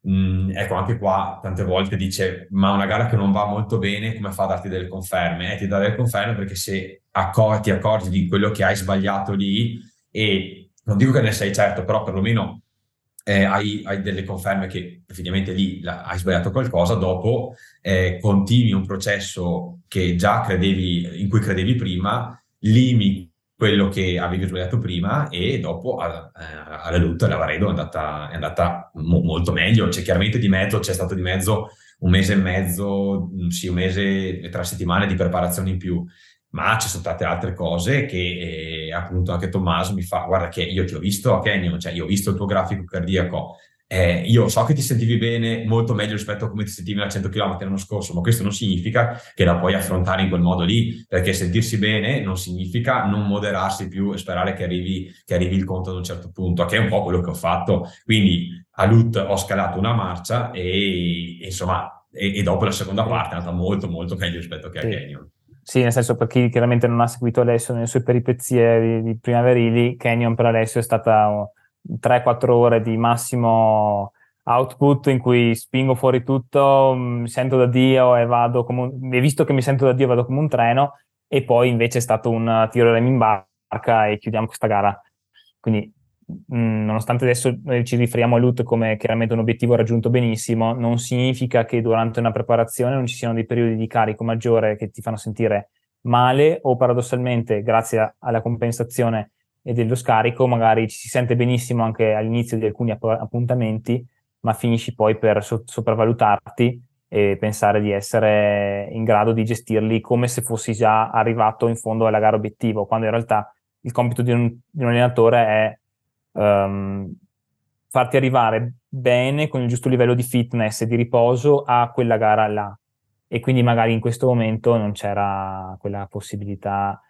Mm, ecco, anche qua tante volte dice: Ma una gara che non va molto bene, come fa a darti delle conferme? Eh, ti dà delle conferme perché se accor- ti accorgi di quello che hai sbagliato lì, e non dico che ne sei certo, però perlomeno eh, hai, hai, delle conferme che effettivamente lì la, hai sbagliato qualcosa, dopo eh, continui un processo che già credevi, in cui credevi prima, limiti quello che avevi sbagliato prima e dopo alla, eh, alla Lut la Varedo è andata, è andata mo- molto meglio. C'è chiaramente di mezzo, c'è stato di mezzo un mese e mezzo, mm, sì, un mese e tre settimane di preparazione in più, ma ci sono state altre cose che eh, appunto anche Tommaso mi fa, guarda che io ti ho visto a Canyon, cioè io ho visto il tuo grafico cardiaco, eh, io so che ti sentivi bene, molto meglio rispetto a come ti sentivi a 100 km l'anno scorso, ma questo non significa che la puoi affrontare in quel modo lì, perché sentirsi bene non significa non moderarsi più e sperare che arrivi, che arrivi il conto ad un certo punto, che è un po' quello che ho fatto. Quindi a Lut ho scalato una marcia e, e insomma, e, e, dopo la seconda parte è andata molto molto meglio rispetto che a Canyon. Sì, nel senso per chi chiaramente non ha seguito Alessio nelle sue peripezie di, di primaverili, Canyon per Alessio è stata 3-4 ore di massimo output in cui spingo fuori tutto, mi sento da Dio e vado come un, e visto che mi sento da Dio vado come un treno e poi invece è stato un tiro in barca e chiudiamo questa gara. Quindi mh, nonostante adesso noi ci riferiamo a LUT come chiaramente un obiettivo raggiunto benissimo, non significa che durante una preparazione non ci siano dei periodi di carico maggiore che ti fanno sentire male o paradossalmente grazie alla compensazione e dello scarico, magari ci si sente benissimo anche all'inizio di alcuni app- appuntamenti, ma finisci poi per so- sopravvalutarti e pensare di essere in grado di gestirli come se fossi già arrivato in fondo alla gara obiettivo, quando in realtà il compito di un, di un allenatore è um, farti arrivare bene con il giusto livello di fitness e di riposo a quella gara là. E quindi magari in questo momento non c'era quella possibilità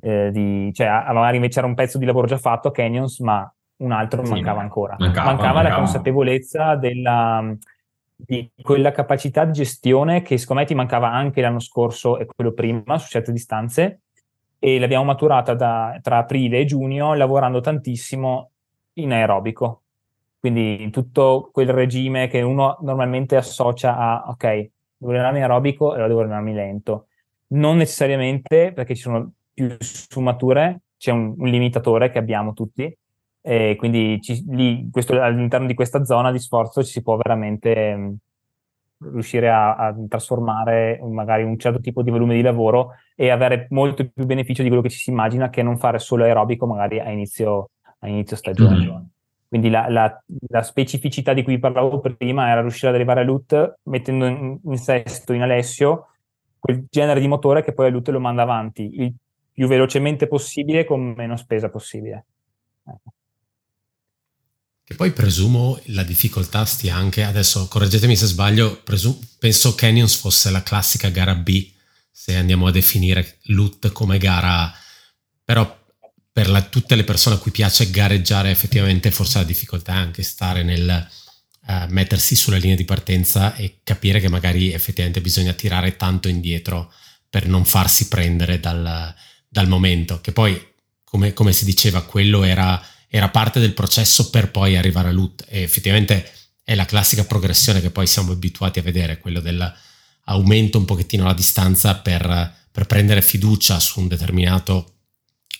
eh, di, cioè magari invece era un pezzo di lavoro già fatto a Canyons, ma un altro sì, mancava ancora. Mancava, mancava, mancava, la consapevolezza della, di quella capacità di gestione che secondo me ti mancava anche l'anno scorso e quello prima su certe distanze e l'abbiamo maturata da, tra aprile e giugno lavorando tantissimo in aerobico. Quindi tutto quel regime che uno normalmente associa a ok, devo allenarmi aerobico e allora devo allenarmi lento. Non necessariamente perché ci sono più sfumature, c'è un, un limitatore che abbiamo tutti, e quindi ci, lì, questo, all'interno di questa zona di sforzo ci si può veramente mh, riuscire a, a, trasformare magari un certo tipo di volume di lavoro e avere molto più beneficio di quello che ci si immagina che non fare solo aerobico magari a inizio, a inizio stagione. Mm-hmm. Quindi la, la, la, specificità di cui parlavo prima era riuscire ad arrivare a LUT mettendo in, in sesto in Alessio quel genere di motore che poi a LUT lo manda avanti. Il più velocemente possibile con meno spesa possibile. Ecco. Che poi presumo la difficoltà stia anche, adesso correggetemi se sbaglio, presumo, penso Canyons fosse la classica gara B, se andiamo a definire LUT come gara, però per la, tutte le persone a cui piace gareggiare effettivamente forse la difficoltà è anche stare nel uh, mettersi sulle linee di partenza e capire che magari effettivamente bisogna tirare tanto indietro per non farsi prendere dal, dal momento, che poi, come, come si diceva, quello era, era, parte del processo per poi arrivare a LUT e effettivamente è la classica progressione che poi siamo abituati a vedere, quello dell'aumento un pochettino la distanza per, per prendere fiducia su, un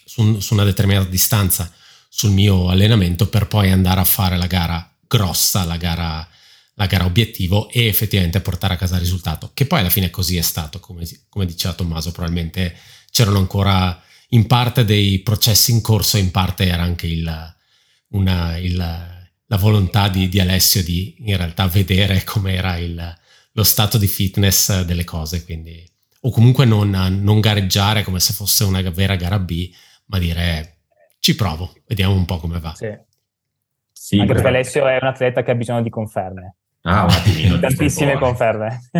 su, un, su una determinata distanza sul mio allenamento per poi andare a fare la gara grossa, la gara, la gara obiettivo e effettivamente portare a casa il risultato, che poi alla fine così è stato, come, come diceva Tommaso, probabilmente c'erano ancora in parte dei processi in corso, in parte era anche il, una, il, la volontà di, di, Alessio di in realtà vedere com'era il, lo stato di fitness delle cose, quindi, o comunque non, non gareggiare come se fosse una vera gara B, ma dire ci provo, vediamo un po' come va. Sì. Sì, anche perché Alessio è un atleta che ha bisogno di conferme. Ah, un attimino. Tantissime conferme. [laughs]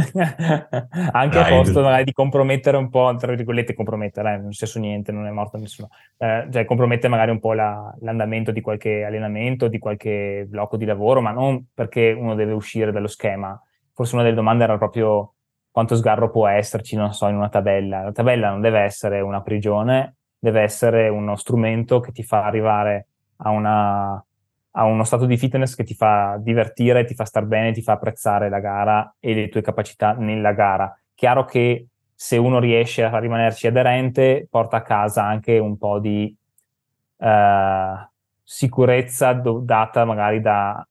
Anche Dai, a posto magari di compromettere un po', tra virgolette, compromettere, eh, non è successo niente, non è morto nessuno. Eh, cioè, compromette magari un po' la, l'andamento di qualche allenamento, di qualche blocco di lavoro, ma non perché uno deve uscire dallo schema. Forse una delle domande era proprio quanto sgarro può esserci, non so, in una tabella. La tabella non deve essere una prigione, deve essere uno strumento che ti fa arrivare a una a uno stato di fitness che ti fa divertire, ti fa star bene, ti fa apprezzare la gara e le tue capacità nella gara. Chiaro che se uno riesce a rimanerci aderente, porta a casa anche un po' di uh, sicurezza do- data magari da,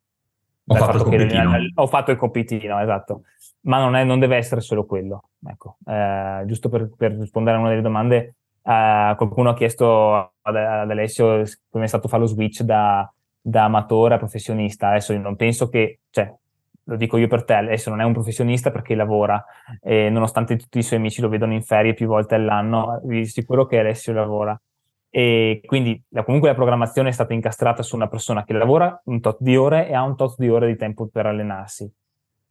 ho fatto, fatto che ho fatto il compitino, esatto. Ma non, è, non deve essere solo quello. Ecco, eh, giusto per, per, rispondere a una delle domande, eh, qualcuno ha chiesto ad, ad Alessio come è stato fare lo switch da, da amatore a professionista. Adesso io non penso che, cioè, lo dico io per te, adesso non è un professionista perché lavora, e nonostante tutti i suoi amici lo vedono in ferie più volte all'anno, vi sicuro che Alessio lavora. E quindi comunque la programmazione è stata incastrata su una persona che lavora un tot di ore e ha un tot di ore di tempo per allenarsi.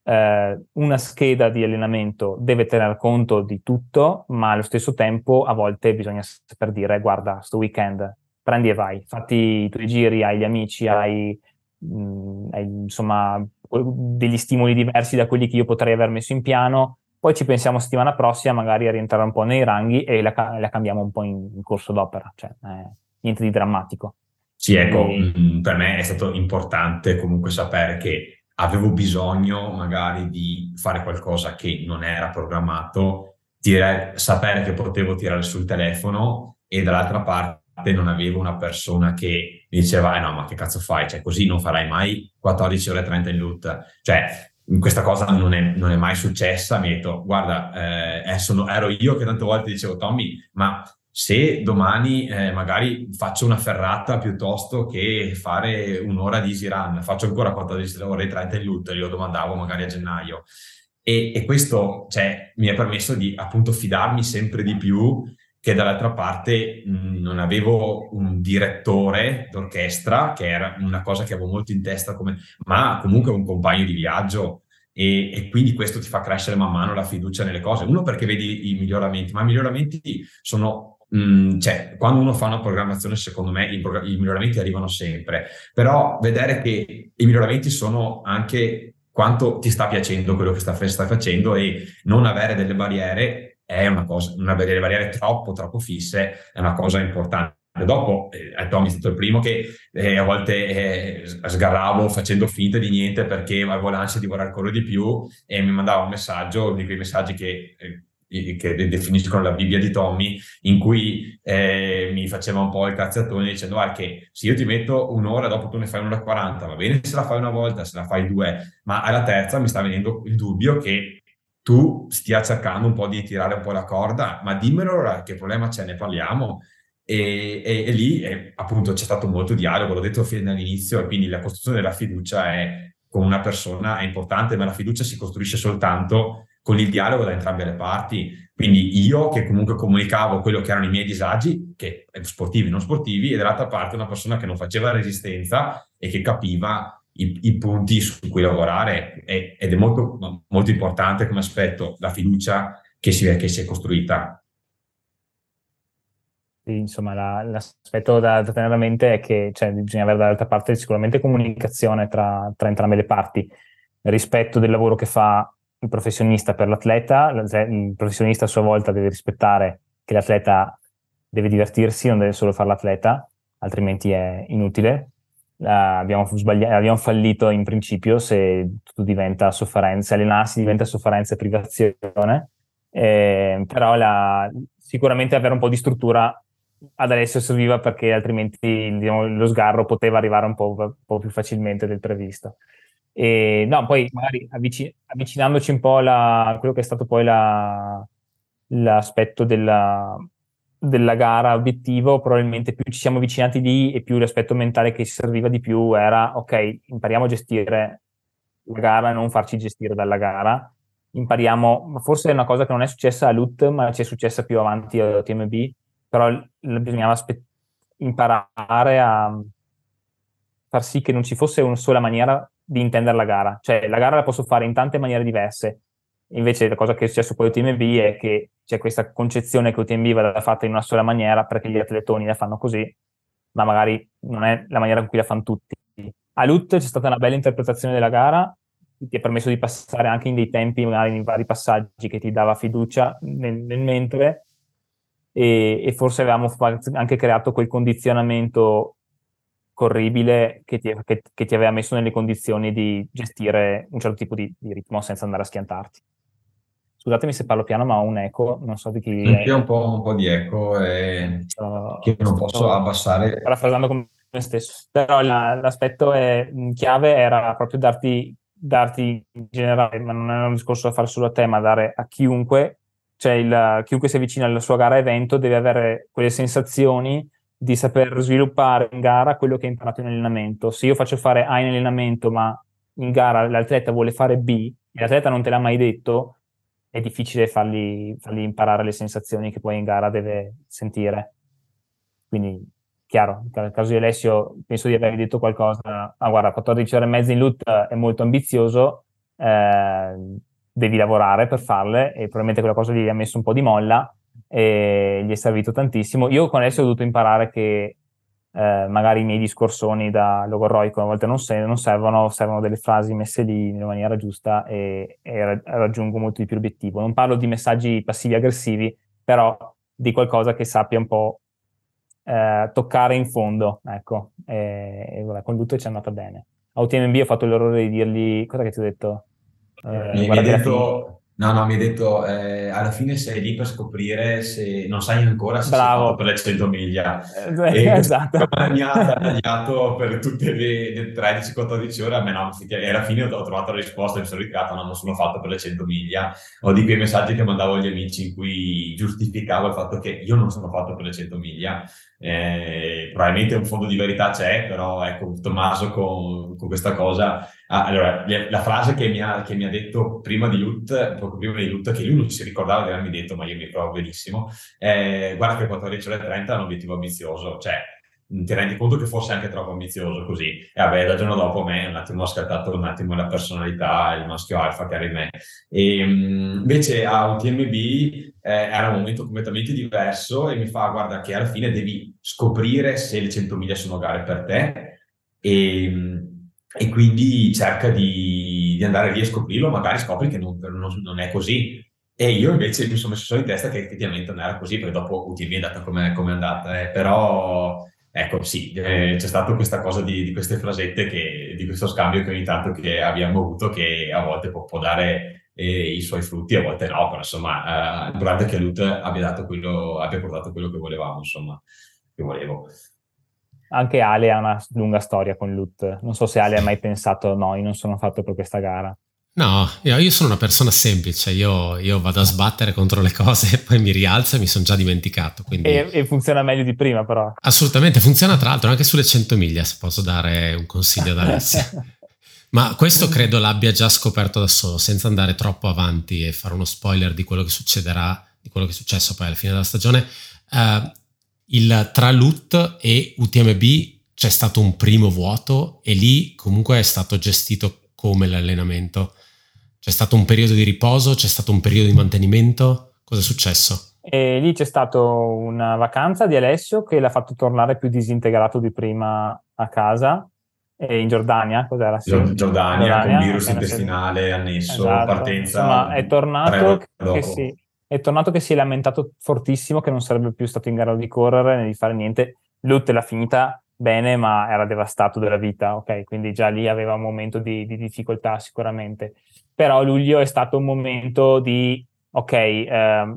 Eh, una scheda di allenamento deve tener conto di tutto, ma allo stesso tempo a volte bisogna saper dire guarda, sto weekend prendi e vai, fatti i tuoi giri, hai gli amici, hai, mh, hai insomma degli stimoli diversi da quelli che io potrei aver messo in piano, poi ci pensiamo settimana prossima magari a rientrare un po' nei ranghi e la, la cambiamo un po' in, in corso d'opera, cioè eh, niente di drammatico. Sì, ecco, e... Mm, per me è stato importante comunque sapere che avevo bisogno magari di fare qualcosa che non era programmato, dire, sapere che potevo tirare sul telefono e dall'altra parte non avevo una persona che mi diceva, eh no, ma che cazzo fai? Cioè, così non farai mai 14 ore e 30 in loot. Cioè, questa cosa non è, non è mai successa. Mi ha detto, guarda, eh, sono, ero io che tante volte dicevo, Tommy, ma se domani eh, magari faccio una ferrata piuttosto che fare un'ora di easy run, faccio ancora 14 ore e 30 in loot, glielo domandavo magari a gennaio. E, e questo cioè, mi ha permesso di appunto fidarmi sempre di più che dall'altra parte mh, non avevo un direttore d'orchestra, che era una cosa che avevo molto in testa, come, ma comunque un compagno di viaggio e, e, quindi questo ti fa crescere man mano la fiducia nelle cose. Uno perché vedi i miglioramenti, ma i miglioramenti sono, mh, cioè quando uno fa una programmazione secondo me i, i miglioramenti arrivano sempre, però vedere che i miglioramenti sono anche quanto ti sta piacendo quello che stai facendo e non avere delle barriere è una cosa, una delle barriere troppo, troppo fisse, è una cosa importante. Dopo, eh, Tommy è stato il primo che eh, a volte eh, sgarravo facendo finta di niente perché avevo l'ansia di vorare ancora di più e mi mandava un messaggio, di quei messaggi che, eh, che definiscono la Bibbia di Tommy, in cui eh, mi faceva un po' il cazziatone dicendo ah, che se io ti metto un'ora, dopo tu ne fai un'ora e 40, va bene se la fai una volta, se la fai due, ma alla terza mi sta venendo il dubbio che tu stia cercando un po' di tirare un po' la corda, ma dimmelo ora che problema c'è, ne parliamo. E, e, e lì è, appunto c'è stato molto dialogo, l'ho detto fin dall'inizio, e quindi la costruzione della fiducia è, con una persona è importante, ma la fiducia si costruisce soltanto con il dialogo da entrambe le parti. Quindi io che comunque comunicavo quello che erano i miei disagi, che sportivi, non sportivi, e dall'altra parte una persona che non faceva resistenza e che capiva i, i punti su cui lavorare è, ed è molto, molto importante come aspetto la fiducia che si, che si è costruita. Sì, insomma, la, l'aspetto da, da, tenere a mente è che cioè, bisogna avere dall'altra parte sicuramente comunicazione tra, tra entrambe le parti, rispetto del lavoro che fa il professionista per l'atleta, il professionista a sua volta deve rispettare che l'atleta deve divertirsi, non deve solo fare l'atleta, altrimenti è inutile abbiamo, abbiamo fallito in principio se tutto diventa sofferenza, allenarsi diventa sofferenza e privazione, eh, però la, sicuramente avere un po' di struttura ad Alessio serviva perché altrimenti diciamo, lo sgarro poteva arrivare un po', un po', più facilmente del previsto. E no, poi magari avvicin- avvicinandoci un po' a quello che è stato poi la, l'aspetto della, della gara obiettivo, probabilmente più ci siamo avvicinati lì e più l'aspetto mentale che ci serviva di più era ok, impariamo a gestire la gara e non farci gestire dalla gara. Impariamo, forse è una cosa che non è successa a LUT, ma ci è successa più avanti a TMB, però bisognava aspe- imparare a far sì che non ci fosse una sola maniera di intendere la gara. Cioè, la gara la posso fare in tante maniere diverse. Invece la cosa che è successo con l'UTMB è che c'è questa concezione che l'UTMB vada fatta in una sola maniera perché gli atletoni la fanno così, ma magari non è la maniera con cui la fanno tutti. A LUT c'è stata una bella interpretazione della gara, ti ha permesso di passare anche in dei tempi, magari in vari passaggi che ti dava fiducia nel, nel mentre, e, e, forse avevamo anche creato quel condizionamento corribile che ti, che, che ti, aveva messo nelle condizioni di gestire un certo tipo di, di, ritmo senza andare a schiantarti. Scusatemi se parlo piano, ma ho un eco, non so di chi... Anche un po', un po' di eco e che non posso abbassare. Parafrasando come me stesso. Però la, l'aspetto è, chiave era proprio darti, darti in generale, ma non è un discorso da fare solo a te, ma dare a chiunque, cioè il, chiunque si avvicina alla sua gara evento deve avere quelle sensazioni di saper sviluppare in gara quello che hai imparato in allenamento. Se io faccio fare A in allenamento, ma in gara l'atleta vuole fare B e l'atleta non te l'ha mai detto, è difficile fargli, fargli imparare le sensazioni che poi in gara deve sentire. Quindi, chiaro, nel caso di Alessio, penso di aver detto qualcosa. Ah, guarda, 14 ore e mezza in loot è molto ambizioso, eh, devi lavorare per farle e probabilmente quella cosa gli ha messo un po' di molla e gli è servito tantissimo. Io con Alessio ho dovuto imparare che eh, magari i miei discorsoni da logorroico a volte non, se- non, servono, servono delle frasi messe lì in maniera giusta e, e ra- raggiungo molto di più l'obiettivo. Non parlo di messaggi passivi-aggressivi, però di qualcosa che sappia un po' eh, toccare in fondo, ecco, e, e vabbè, con Lutto ci è andata bene. A UTMB ho fatto l'errore di dirgli, cosa che ti ho detto? Eh, mi hai detto No, no, mi ha detto, eh, alla fine sei lì per scoprire se non sai ancora se Bravo. sei fatto per le 100 miglia. Eh, [laughs] esatto. Mi ha tagliato per tutte le, le 13-14 ore, a me no, alla fine ho trovato la risposta, mi sono ritirato, no, non sono fatto per le 100 miglia. Ho di quei messaggi che mandavo agli amici in cui giustificavo il fatto che io non sono fatto per le 100 miglia. Eh, probabilmente un fondo di verità c'è, però ecco, Tommaso con, con questa cosa Ah, allora, la frase che mi, ha, che mi, ha, detto prima di Lut, poco prima di Lut, che lui non si ricordava di avermi detto, ma io mi ricordo benissimo, è guarda che 14 ore 30 è un obiettivo ambizioso, cioè ti rendi conto che forse è anche troppo ambizioso così. E vabbè, dal giorno dopo a me un attimo ha scattato un attimo la personalità, il maschio alfa che era in me. E invece a UTMB eh, era un momento completamente diverso e mi fa, guarda che alla fine devi scoprire se le 100 miglia sono gare per te e e quindi cerca di, di, andare lì a scoprirlo, magari scopri che non, non, non, è così. E io invece mi sono messo solo in testa che effettivamente non era così, perché dopo UTV è andata come è andata. Eh. Però ecco sì, eh, c'è stata questa cosa di, di, queste frasette, che, di questo scambio che ogni tanto che abbiamo avuto, che a volte può, può dare eh, i suoi frutti, a volte no, però insomma, eh, è che Lut abbia, abbia portato quello che volevamo, insomma, che volevo. Anche Ale ha una lunga storia con Lut. Non so se Ale ha mai pensato, no, io non sono fatto per questa gara. No, io, sono una persona semplice, io, io, vado a sbattere contro le cose e poi mi rialzo e mi sono già dimenticato. Quindi... E, e, funziona meglio di prima però. Assolutamente, funziona tra l'altro anche sulle 100 miglia, se posso dare un consiglio ad Alessia. [laughs] Ma questo credo l'abbia già scoperto da solo, senza andare troppo avanti e fare uno spoiler di quello che succederà, di quello che è successo poi alla fine della stagione. Uh, il tra LUT e UTMB c'è stato un primo vuoto e lì comunque è stato gestito come l'allenamento. C'è stato un periodo di riposo, c'è stato un periodo di mantenimento. Cosa è successo? E lì c'è stata una vacanza di Alessio che l'ha fatto tornare più disintegrato di prima a casa. E in Giordania, cos'era? Sì. Giordania, Giordania, con virus intestinale annesso, esatto. partenza. Insomma, è tornato che sì, è tornato che si è lamentato fortissimo che non sarebbe più stato in grado di correre né di fare niente. Lutte l'ha finita bene, ma era devastato della vita, ok? Quindi già lì aveva un momento di, di difficoltà sicuramente. Però luglio è stato un momento di, ok, eh,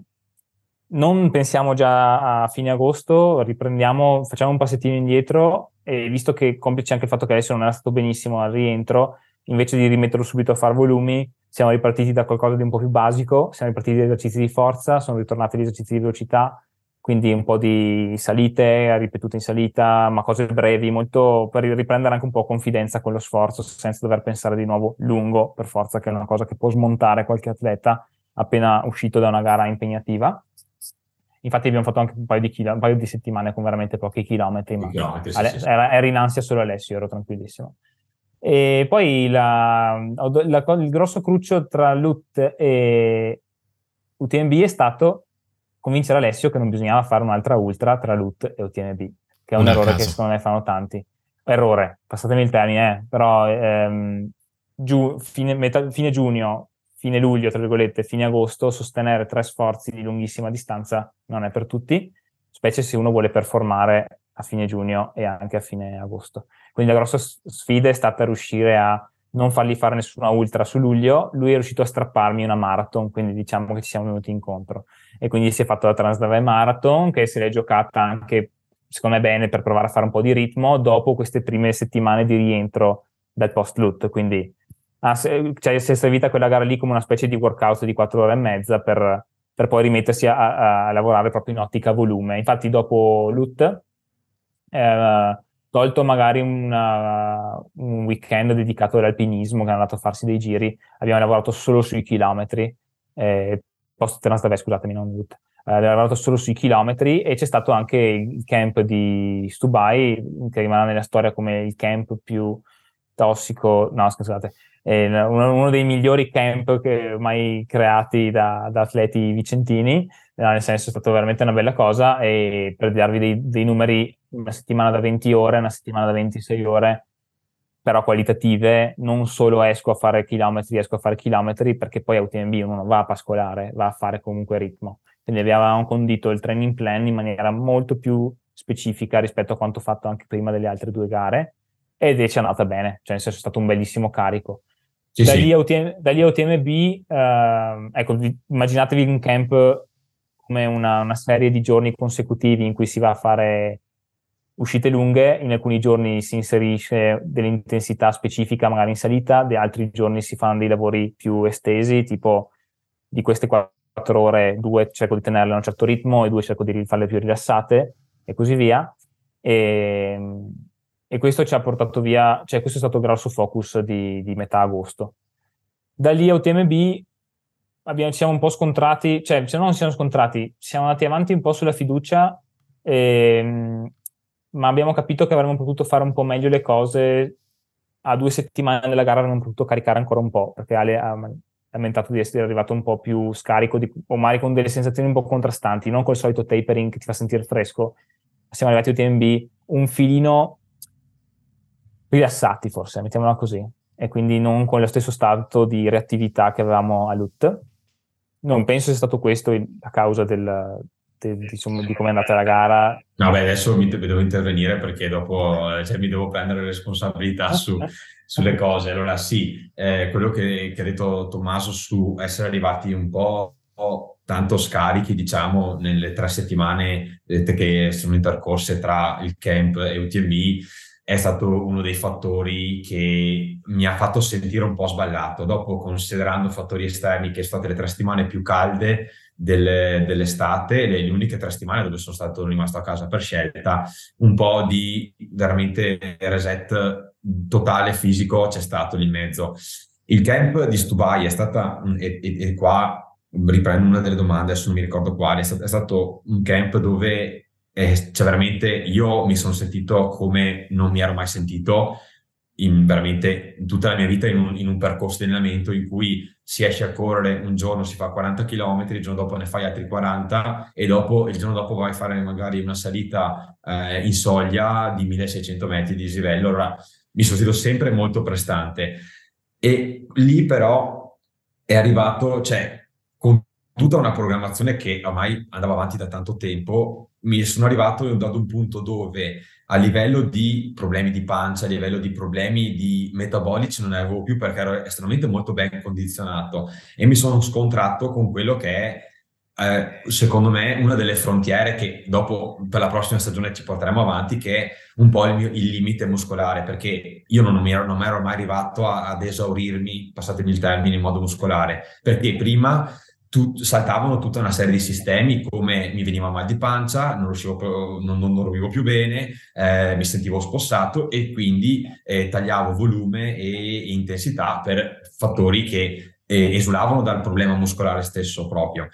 non pensiamo già a fine agosto, riprendiamo, facciamo un passettino indietro e visto che complice anche il fatto che adesso non era stato benissimo al rientro, invece di rimetterlo subito a far volumi, siamo ripartiti da qualcosa di un po' più basico, siamo ripartiti da esercizi di forza, sono ritornati agli esercizi di velocità, quindi un po' di salite, ripetute in salita, ma cose brevi, molto per riprendere anche un po' confidenza con lo sforzo, senza dover pensare di nuovo lungo, per forza, che è una cosa che può smontare qualche atleta appena uscito da una gara impegnativa. Infatti abbiamo fatto anche un paio di, chilo, un paio di settimane con veramente pochi chilometri, ma chilometri, sì, sì, sì. Era, era, in ansia solo Alessio, ero tranquillissimo. E poi la, la, il grosso cruccio tra LUT e UTMB è stato convincere Alessio che non bisognava fare un'altra ultra tra LUT e UTMB, che è un, un errore che secondo me fanno tanti. Errore, passatemi il termine, eh, però ehm, giù, fine, metà, fine giugno, fine luglio, tra virgolette, fine agosto, sostenere tre sforzi di lunghissima distanza non è per tutti, specie se uno vuole performare a fine giugno e anche a fine agosto. Quindi la grossa sfida è stata riuscire a non fargli fare nessuna ultra su luglio, lui è riuscito a strapparmi una marathon, quindi diciamo che ci siamo venuti incontro. E quindi si è fatto la Transdave Marathon, che se l'è giocata anche, secondo me, bene per provare a fare un po' di ritmo dopo queste prime settimane di rientro dal post-loot. Quindi ah, se, cioè, si è servita quella gara lì come una specie di workout di quattro ore e mezza per, per poi rimettersi a, a, a, lavorare proprio in ottica volume. Infatti dopo loot... Eh, tolto magari una, un weekend dedicato all'alpinismo che è andato a farsi dei giri, abbiamo lavorato solo sui chilometri, eh, post Transdave, scusatemi, non Ut. Eh, abbiamo lavorato solo sui chilometri e c'è stato anche il camp di Stubai, che rimarrà nella storia come il camp più tossico, no scusate, è uno, uno dei migliori camp mai creati da, da atleti vicentini, eh, nel senso è stata veramente una bella cosa e per darvi dei, dei numeri una settimana da 20 ore, una settimana da 26 ore, però qualitative, non solo esco a fare chilometri, esco a fare chilometri, perché poi a UTMB uno non va a pascolare, va a fare comunque ritmo. Quindi avevamo condito il training plan in maniera molto più specifica rispetto a quanto fatto anche prima delle altre due gare, ed è andata bene, cioè nel senso è stato un bellissimo carico. Sì, da, sì. Lì UTM, da, Lì a UTMB, eh, ecco, immaginatevi un camp come una, una serie di giorni consecutivi in cui si va a fare uscite lunghe, in alcuni giorni si inserisce dell'intensità specifica magari in salita, di altri giorni si fanno dei lavori più estesi, tipo di queste quattro ore, due cerco di tenerle a un certo ritmo e due cerco di farle più rilassate e così via. E, e questo ci ha portato via, cioè questo è stato il grosso focus di, di metà agosto. Da lì a UTMB abbiamo, siamo un po' scontrati, cioè se non siamo scontrati, siamo andati avanti un po' sulla fiducia e, ma abbiamo capito che avremmo potuto fare un po' meglio le cose. A due settimane della gara avremmo potuto caricare ancora un po', perché Ale ha lamentato di essere arrivato un po' più scarico, di, o magari con delle sensazioni un po' contrastanti, non col solito tapering che ti fa sentire fresco. Siamo arrivati a UTMB un filino rilassati, forse, mettiamola così, e quindi non con lo stesso stato di reattività che avevamo a LUT. Non penso sia stato questo la causa del, diciamo, di come è andata la gara. No, beh, adesso mi devo intervenire perché dopo eh, cioè, mi devo prendere responsabilità su, [laughs] sulle cose. Allora, sì, eh, quello che, che, ha detto Tommaso su essere arrivati un po', tanto scarichi, diciamo, nelle tre settimane che sono intercorse tra il camp e UTMB è stato uno dei fattori che mi ha fatto sentire un po' sbagliato. Dopo, considerando fattori esterni, che sono state le tre settimane più calde delle, dell'estate, le, le, uniche tre settimane dove sono stato rimasto a casa per scelta, un po' di veramente reset totale fisico c'è stato lì in mezzo. Il camp di Stubai è stata, e, e, e qua riprendo una delle domande, adesso non mi ricordo quale, è stato, è stato un camp dove eh, cioè veramente io mi sono sentito come non mi ero mai sentito in veramente in tutta la mia vita in un, in un, percorso di allenamento in cui si esce a correre un giorno si fa 40 km, il giorno dopo ne fai altri 40 e dopo il giorno dopo vai a fare magari una salita eh, in soglia di 1600 metri di dislivello. Allora mi sono sentito sempre molto prestante e lì però è arrivato, cioè con tutta una programmazione che ormai andava avanti da tanto tempo, mi sono arrivato ad un punto dove a livello di problemi di pancia, a livello di problemi di metabolici non ne avevo più perché ero estremamente molto ben condizionato e mi sono scontrato con quello che è eh, secondo me una delle frontiere che dopo per la prossima stagione ci porteremo avanti che è un po' il, mio, il limite muscolare perché io non mi ero, non ero mai arrivato a, ad esaurirmi, passatemi il termine, in modo muscolare. Perché prima tu, saltavano tutta una serie di sistemi come mi veniva mal di pancia, non, riuscivo, non, non dormivo più bene, eh, mi sentivo spossato e quindi eh, tagliavo volume e intensità per fattori che eh, esulavano dal problema muscolare stesso proprio.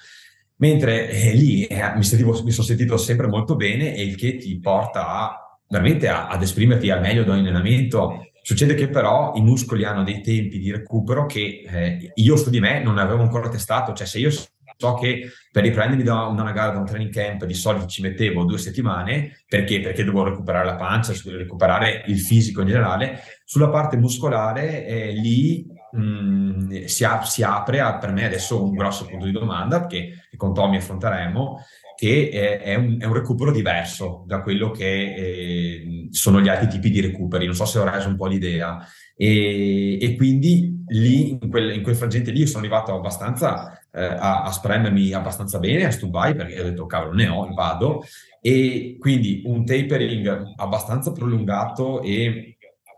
Mentre eh, lì eh, mi, sentivo, mi, sono sentito sempre molto bene e il che ti porta a, veramente a, ad esprimerti al meglio da un allenamento Succede che però i muscoli hanno dei tempi di recupero che eh, io su di me non avevo ancora testato, cioè se io so che per riprendermi da una gara, da un training camp, di solito ci mettevo due settimane, perché? Perché dovevo recuperare la pancia, recuperare il fisico in generale. Sulla parte muscolare, eh, lì mh, mm, si, ap- si, apre a, per me adesso un grosso punto di domanda, che, che con Tommy affronteremo, che è, un, è, un, recupero diverso da quello che eh, sono gli altri tipi di recuperi. Non so se ho reso un po' l'idea. E, e quindi lì, in quel, in quel, frangente lì, sono arrivato abbastanza eh, a, a spremermi abbastanza bene a Stubai perché ho detto cavolo ne ho, vado e quindi un tapering abbastanza prolungato e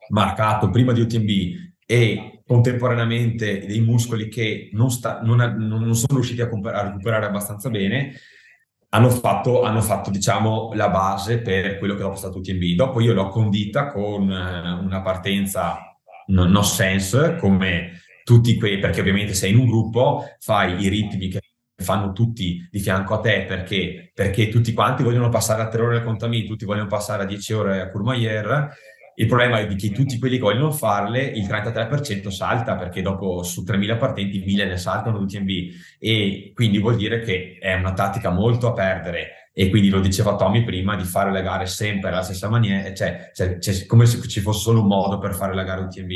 marcato prima di UTMB e contemporaneamente dei muscoli che non, sta, non, non sono riusciti a, comp- a, recuperare abbastanza bene hanno fatto, hanno fatto diciamo la base per quello che dopo è stato UTMB dopo io l'ho condita con eh, una partenza no, sense come tutti quei, perché ovviamente sei in un gruppo, fai i ritmi che fanno tutti di fianco a te perché, perché tutti quanti vogliono passare a 3 ore al Contami, tutti vogliono passare a 10 ore a Courmayeur. Il problema è che tutti quelli che vogliono farle, il 33% salta perché dopo su 3.000 partenti 1.000 ne saltano l'UTMB e quindi vuol dire che è una tattica molto a perdere e quindi lo diceva Tommy prima di fare le gare sempre alla stessa maniera, cioè, cioè, cioè come se ci fosse solo un modo per fare la gara UTMB.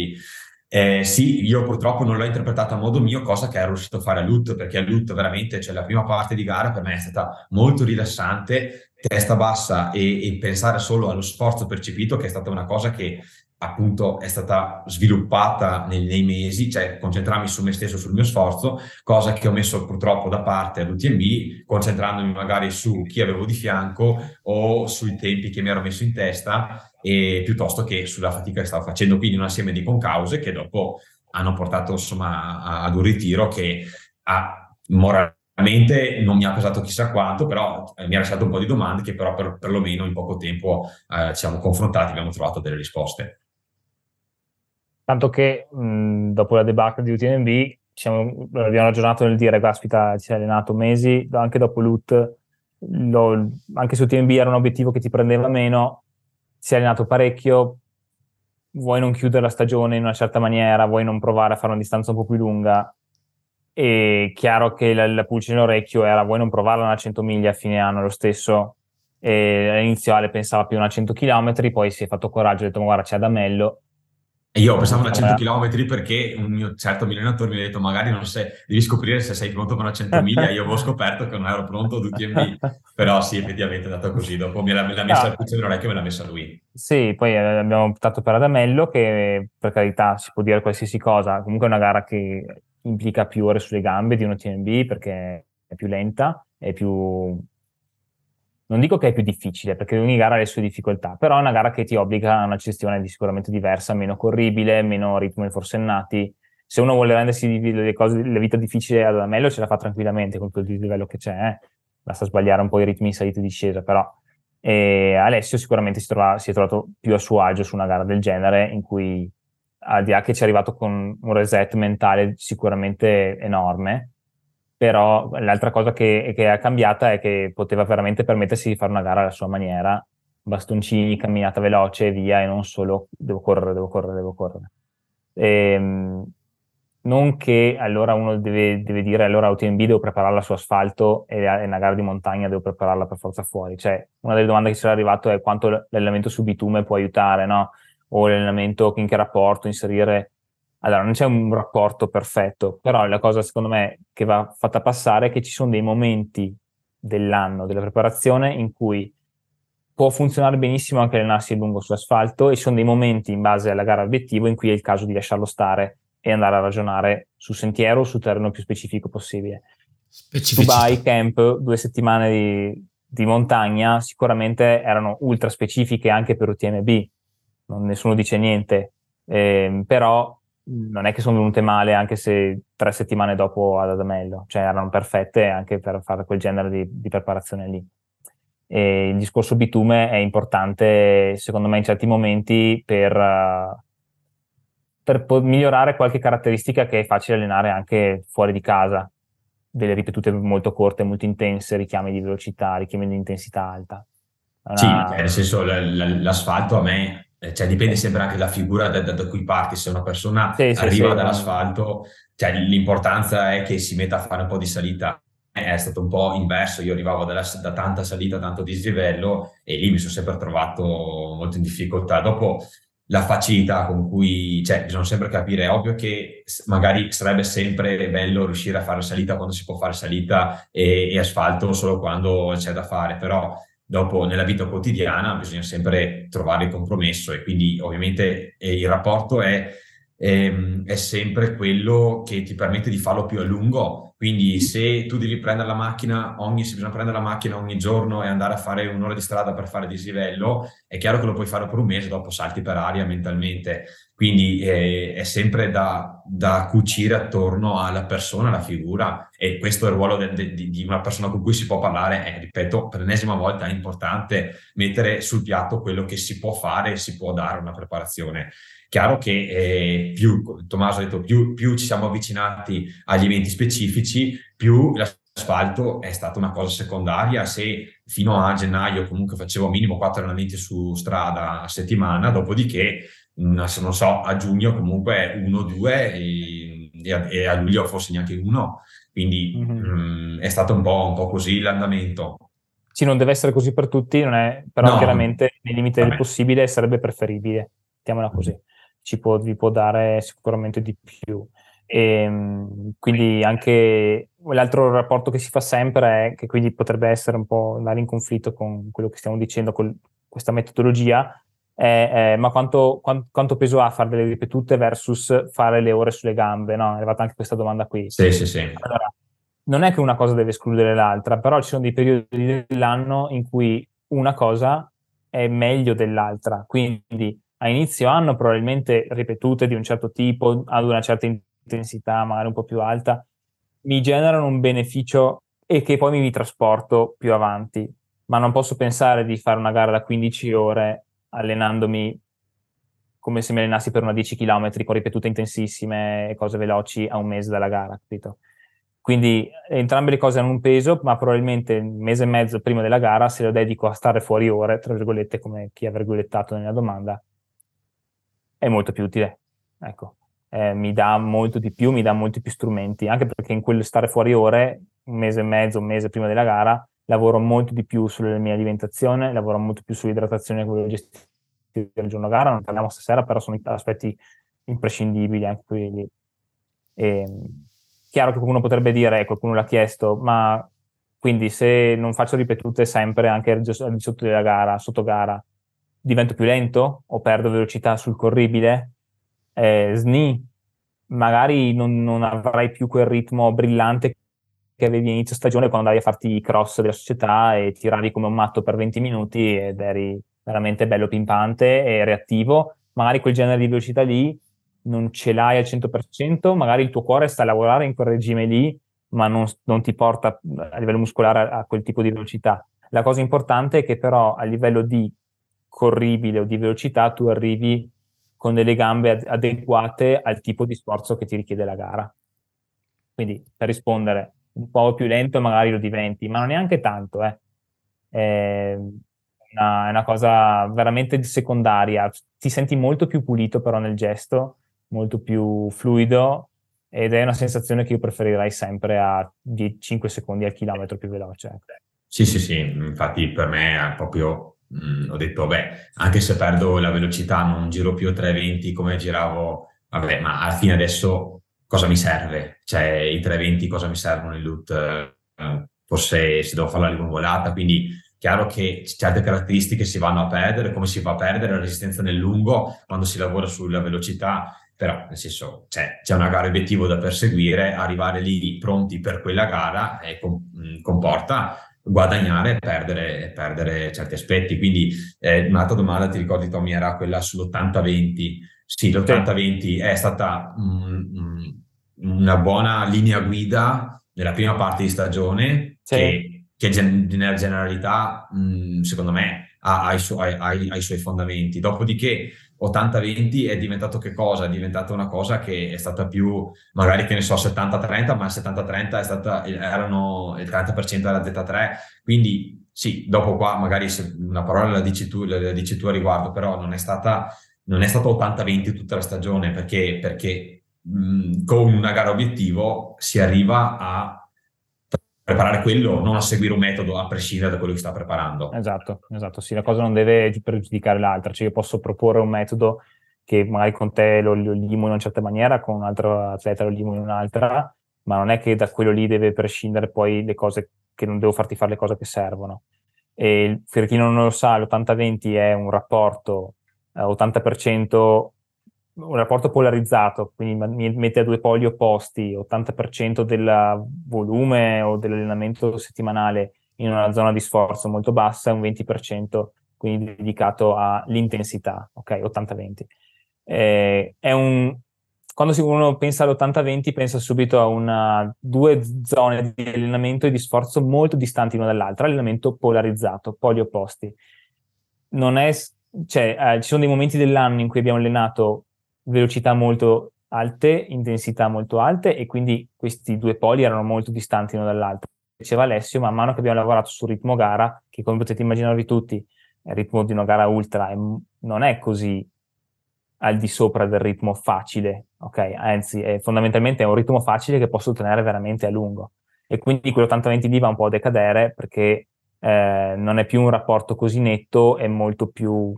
Eh, sì, io purtroppo non l'ho interpretata a modo mio, cosa che ero riuscito a fare a Lut, perché a Lut veramente, cioè la prima parte di gara per me è stata molto rilassante, testa bassa e, e pensare solo allo sforzo percepito, che è stata una cosa che appunto è stata sviluppata nei, nei, mesi, cioè concentrarmi su me stesso, sul mio sforzo, cosa che ho messo purtroppo da parte all'UTMB, concentrandomi magari su chi avevo di fianco o sui tempi che mi ero messo in testa, e piuttosto che sulla fatica che stavo facendo, quindi un assieme di concause che dopo hanno portato insomma ad un ritiro che ha moralmente non mi ha pesato chissà quanto, però eh, mi ha lasciato un po' di domande che però per, perlomeno in poco tempo eh, ci siamo confrontati, abbiamo trovato delle risposte. Tanto che mh, dopo la debacle di UTMB siamo, abbiamo ragionato nel dire, caspita, ci hai allenato mesi, anche dopo l'UT, lo, anche su UTMB era un obiettivo che ti prendeva meno, si è allenato parecchio, vuoi non chiudere la stagione in una certa maniera, vuoi non provare a fare una distanza un po' più lunga, è chiaro che la, la pulce nell'orecchio era vuoi non provarla a 100 miglia a fine anno lo stesso, e all'inizio Ale pensava più a 100 km, poi si è fatto coraggio e ha detto ma guarda c'è Adamello, e io pensavo a 100 km perché un mio certo allenatore mi ha detto magari non sei, devi scoprire se sei pronto per una 100 miglia. Io avevo scoperto che non ero pronto ad UTMB, però sì, effettivamente è andato così. Dopo mi l'ha, l'ha messa no. il nell'orecchio e me l'ha messa lui. Sì, poi eh, abbiamo optato per Adamello che per carità si può dire qualsiasi cosa. Comunque è una gara che implica più ore sulle gambe di un UTMB perché è più lenta, è più non dico che è più difficile, perché ogni gara ha le sue difficoltà, però è una gara che ti obbliga a una gestione di sicuramente diversa, meno corribile, meno ritmi forsennati. Se uno vuole rendersi le cose, la vita difficile ad Amello, ce la fa tranquillamente con quel livello che c'è. Eh? Basta sbagliare un po' i ritmi in salita e discesa, però. E Alessio sicuramente si, trova, si è trovato più a suo agio su una gara del genere, in cui al di là che ci è arrivato con un reset mentale sicuramente enorme, però l'altra cosa che, che è cambiata è che poteva veramente permettersi di fare una gara alla sua maniera, bastoncini, camminata veloce e via, e non solo devo correre, devo correre, devo correre. Ehm, non che allora uno deve, deve, dire allora UTMB devo prepararla su asfalto e una gara di montagna devo prepararla per forza fuori. Cioè, una delle domande che ci è arrivato è quanto l'allenamento su bitume può aiutare, no? O l'allenamento in che rapporto inserire. Allora, non c'è un rapporto perfetto, però la cosa secondo me che va fatta passare è che ci sono dei momenti dell'anno, della preparazione, in cui può funzionare benissimo anche allenarsi lungo sull'asfalto e ci sono dei momenti in base alla gara obiettivo in cui è il caso di lasciarlo stare e andare a ragionare su sentiero o su terreno più specifico possibile. Dubai Camp, due settimane di, di, montagna, sicuramente erano ultra specifiche anche per UTMB, non, nessuno dice niente, eh, però non è che sono venute male anche se tre settimane dopo ad Adamello, cioè erano perfette anche per fare quel genere di, di preparazione lì. E il discorso bitume è importante, secondo me, in certi momenti per, uh, per migliorare qualche caratteristica che è facile allenare anche fuori di casa, delle ripetute molto corte, molto intense, richiami di velocità, richiami di intensità alta. Una... Sì, nel senso l'asfalto a me cioè dipende sempre anche dalla figura da, da, da cui parti, se una persona sì, arriva sì, dall'asfalto, cioè l'importanza è che si metta a fare un po' di salita. È stato un po' inverso, io arrivavo dalla, da tanta salita, tanto dislivello e lì mi sono sempre trovato molto in difficoltà. Dopo la facilità con cui, cioè bisogna sempre capire, è ovvio che magari sarebbe sempre bello riuscire a fare salita quando si può fare salita e, e asfalto solo quando c'è da fare, però dopo nella vita quotidiana bisogna sempre trovare il compromesso e quindi ovviamente eh, il rapporto è, è, ehm, è, sempre quello che ti permette di farlo più a lungo. Quindi se tu devi prendere la macchina ogni, se bisogna prendere la macchina ogni giorno e andare a fare un'ora di strada per fare dislivello, è chiaro che lo puoi fare per un mese, dopo salti per aria mentalmente. Quindi eh, è sempre da, da, cucire attorno alla persona, alla figura, e questo è il ruolo de, de, di una persona con cui si può parlare. E ripeto, per l'ennesima volta è importante mettere sul piatto quello che si può fare e si può dare una preparazione. Chiaro che eh, più, Tommaso ha detto, più, più ci siamo avvicinati agli eventi specifici, più l'asfalto è stata una cosa secondaria. Se fino a gennaio comunque facevo minimo quattro allenamenti su strada a settimana, dopodiché se non so, a giugno comunque uno, due e, e, a, luglio forse neanche uno. Quindi mm-hmm. mh, è stato un po', un po', così l'andamento. Sì, non deve essere così per tutti, è, però no, chiaramente nei limiti del possibile sarebbe preferibile, mettiamola così. Ci può, vi può dare sicuramente di più. E, ehm, quindi anche l'altro rapporto che si fa sempre è che quindi potrebbe essere un po' andare in conflitto con quello che stiamo dicendo, con questa metodologia, eh, eh, ma quanto, quanto, quanto, peso ha fare delle ripetute versus fare le ore sulle gambe? No? È arrivata anche questa domanda qui. Sì, sì, sì. Allora, non è che una cosa deve escludere l'altra, però ci sono dei periodi dell'anno in cui una cosa è meglio dell'altra. Quindi a inizio anno probabilmente ripetute di un certo tipo, ad una certa intensità, magari un po' più alta, mi generano un beneficio e che poi mi ritrasporto più avanti. Ma non posso pensare di fare una gara da 15 ore allenandomi come se mi allenassi per una 10 km con ripetute intensissime e cose veloci a un mese dalla gara, capito? Quindi entrambe le cose hanno un peso, ma probabilmente un mese e mezzo prima della gara, se lo dedico a stare fuori ore, tra virgolette, come chi ha virgolettato nella domanda, è molto più utile. Ecco, eh, mi dà molto di più, mi dà molti più strumenti, anche perché in quello stare fuori ore, un mese e mezzo, un mese prima della gara, lavoro molto di più sulla mia alimentazione, lavoro molto più sull'idratazione che voglio gestire il giorno gara, non parliamo stasera, però sono aspetti imprescindibili anche quelli. E, chiaro che qualcuno potrebbe dire, qualcuno l'ha chiesto, ma quindi se non faccio ripetute sempre anche al di sotto della gara, sotto gara, divento più lento o perdo velocità sul corribile? Eh, SNI, magari non, non avrai più quel ritmo brillante che avevi inizio stagione quando andavi a farti i cross della società e tiravi come un matto per 20 minuti ed eri veramente bello pimpante e reattivo. Magari quel genere di velocità lì non ce l'hai al 100%, magari il tuo cuore sta a lavorare in quel regime lì, ma non, non ti porta a livello muscolare a, a quel tipo di velocità. La cosa importante è che però a livello di corribile o di velocità tu arrivi con delle gambe adeguate al tipo di sforzo che ti richiede la gara. Quindi per rispondere, un po' più lento magari lo diventi, ma non neanche tanto, eh. È una, è una cosa veramente secondaria. Ti senti molto più pulito però nel gesto, molto più fluido ed è una sensazione che io preferirei sempre a 10, 5 secondi al chilometro più veloce. Ecco. Sì, sì, sì, infatti per me è proprio, mh, ho detto, beh, anche se perdo la velocità non giro più a 320 come giravo, vabbè, ma alla fine adesso cosa mi serve? Cioè, i 320 cosa mi servono in loot? Eh, forse se devo fare la lunvolata, quindi chiaro che certe caratteristiche si vanno a perdere, come si va a perdere la resistenza nel lungo quando si lavora sulla velocità, però nel senso cioè, c'è una gara obiettivo da perseguire, arrivare lì pronti per quella gara eh, comporta guadagnare e perdere, perdere, certi aspetti. Quindi eh, un'altra domanda, ti ricordi Tommy, era quella sull'80-20. Sì, l'80-20 è stata mm, una buona linea guida nella prima parte di stagione sì. che, che nella generalità, mh, secondo me, ha, ha, i su- ha, ha, i suoi fondamenti. Dopodiché 80-20 è diventato che cosa? È diventata una cosa che è stata più, magari che ne so, 70-30, ma il 70-30 è stata, erano, il 30% era Z3, quindi sì, dopo qua magari una parola la dici tu, la dici tu a riguardo, però non è stata non è stato 80-20 tutta la stagione perché, perché mh, con una gara obiettivo si arriva a preparare quello, non a seguire un metodo a prescindere da quello che sta preparando. Esatto, esatto, sì, la cosa non deve pregiudicare l'altra, cioè io posso proporre un metodo che magari con te lo, lo limo in una certa maniera, con un altro atleta lo limo in un'altra, ma non è che da quello lì deve prescindere poi le cose che non devo farti fare le cose che servono. E per chi non lo sa, l'80-20 è un rapporto eh, 80% un rapporto polarizzato, quindi mette a due poli opposti, 80% del volume o dell'allenamento settimanale in una zona di sforzo molto bassa e un 20% quindi dedicato all'intensità, ok? 80-20. Eh, è un, quando uno pensa all'80-20 pensa subito a una, due zone di allenamento e di sforzo molto distanti l'una dall'altra, allenamento polarizzato, poli opposti. Non è cioè, eh, ci sono dei momenti dell'anno in cui abbiamo allenato velocità molto alte, intensità molto alte e quindi questi due poli erano molto distanti l'uno dall'altro. Diceva Alessio, man mano che abbiamo lavorato sul ritmo gara, che come potete immaginarvi tutti, il ritmo di una gara ultra è, non è così al di sopra del ritmo facile, ok? Anzi, è, fondamentalmente è un ritmo facile che posso ottenere veramente a lungo. E quindi quello 80-20 lì va un po' a decadere perché eh, non è più un rapporto così netto, è molto più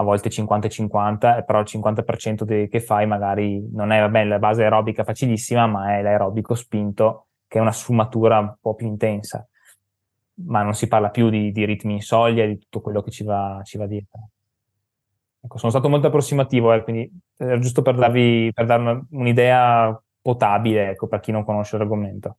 a volte 50-50, però il 50% de- che fai magari non è, vabbè, la base aerobica facilissima, ma è l'aerobico spinto, che è una sfumatura un po' più intensa. Ma non si parla più di, di ritmi in soglia, di tutto quello che ci va, ci va dietro. Ecco, sono stato molto approssimativo, eh, quindi era giusto per, darvi, per dare una, un'idea potabile, ecco, per chi non conosce l'argomento.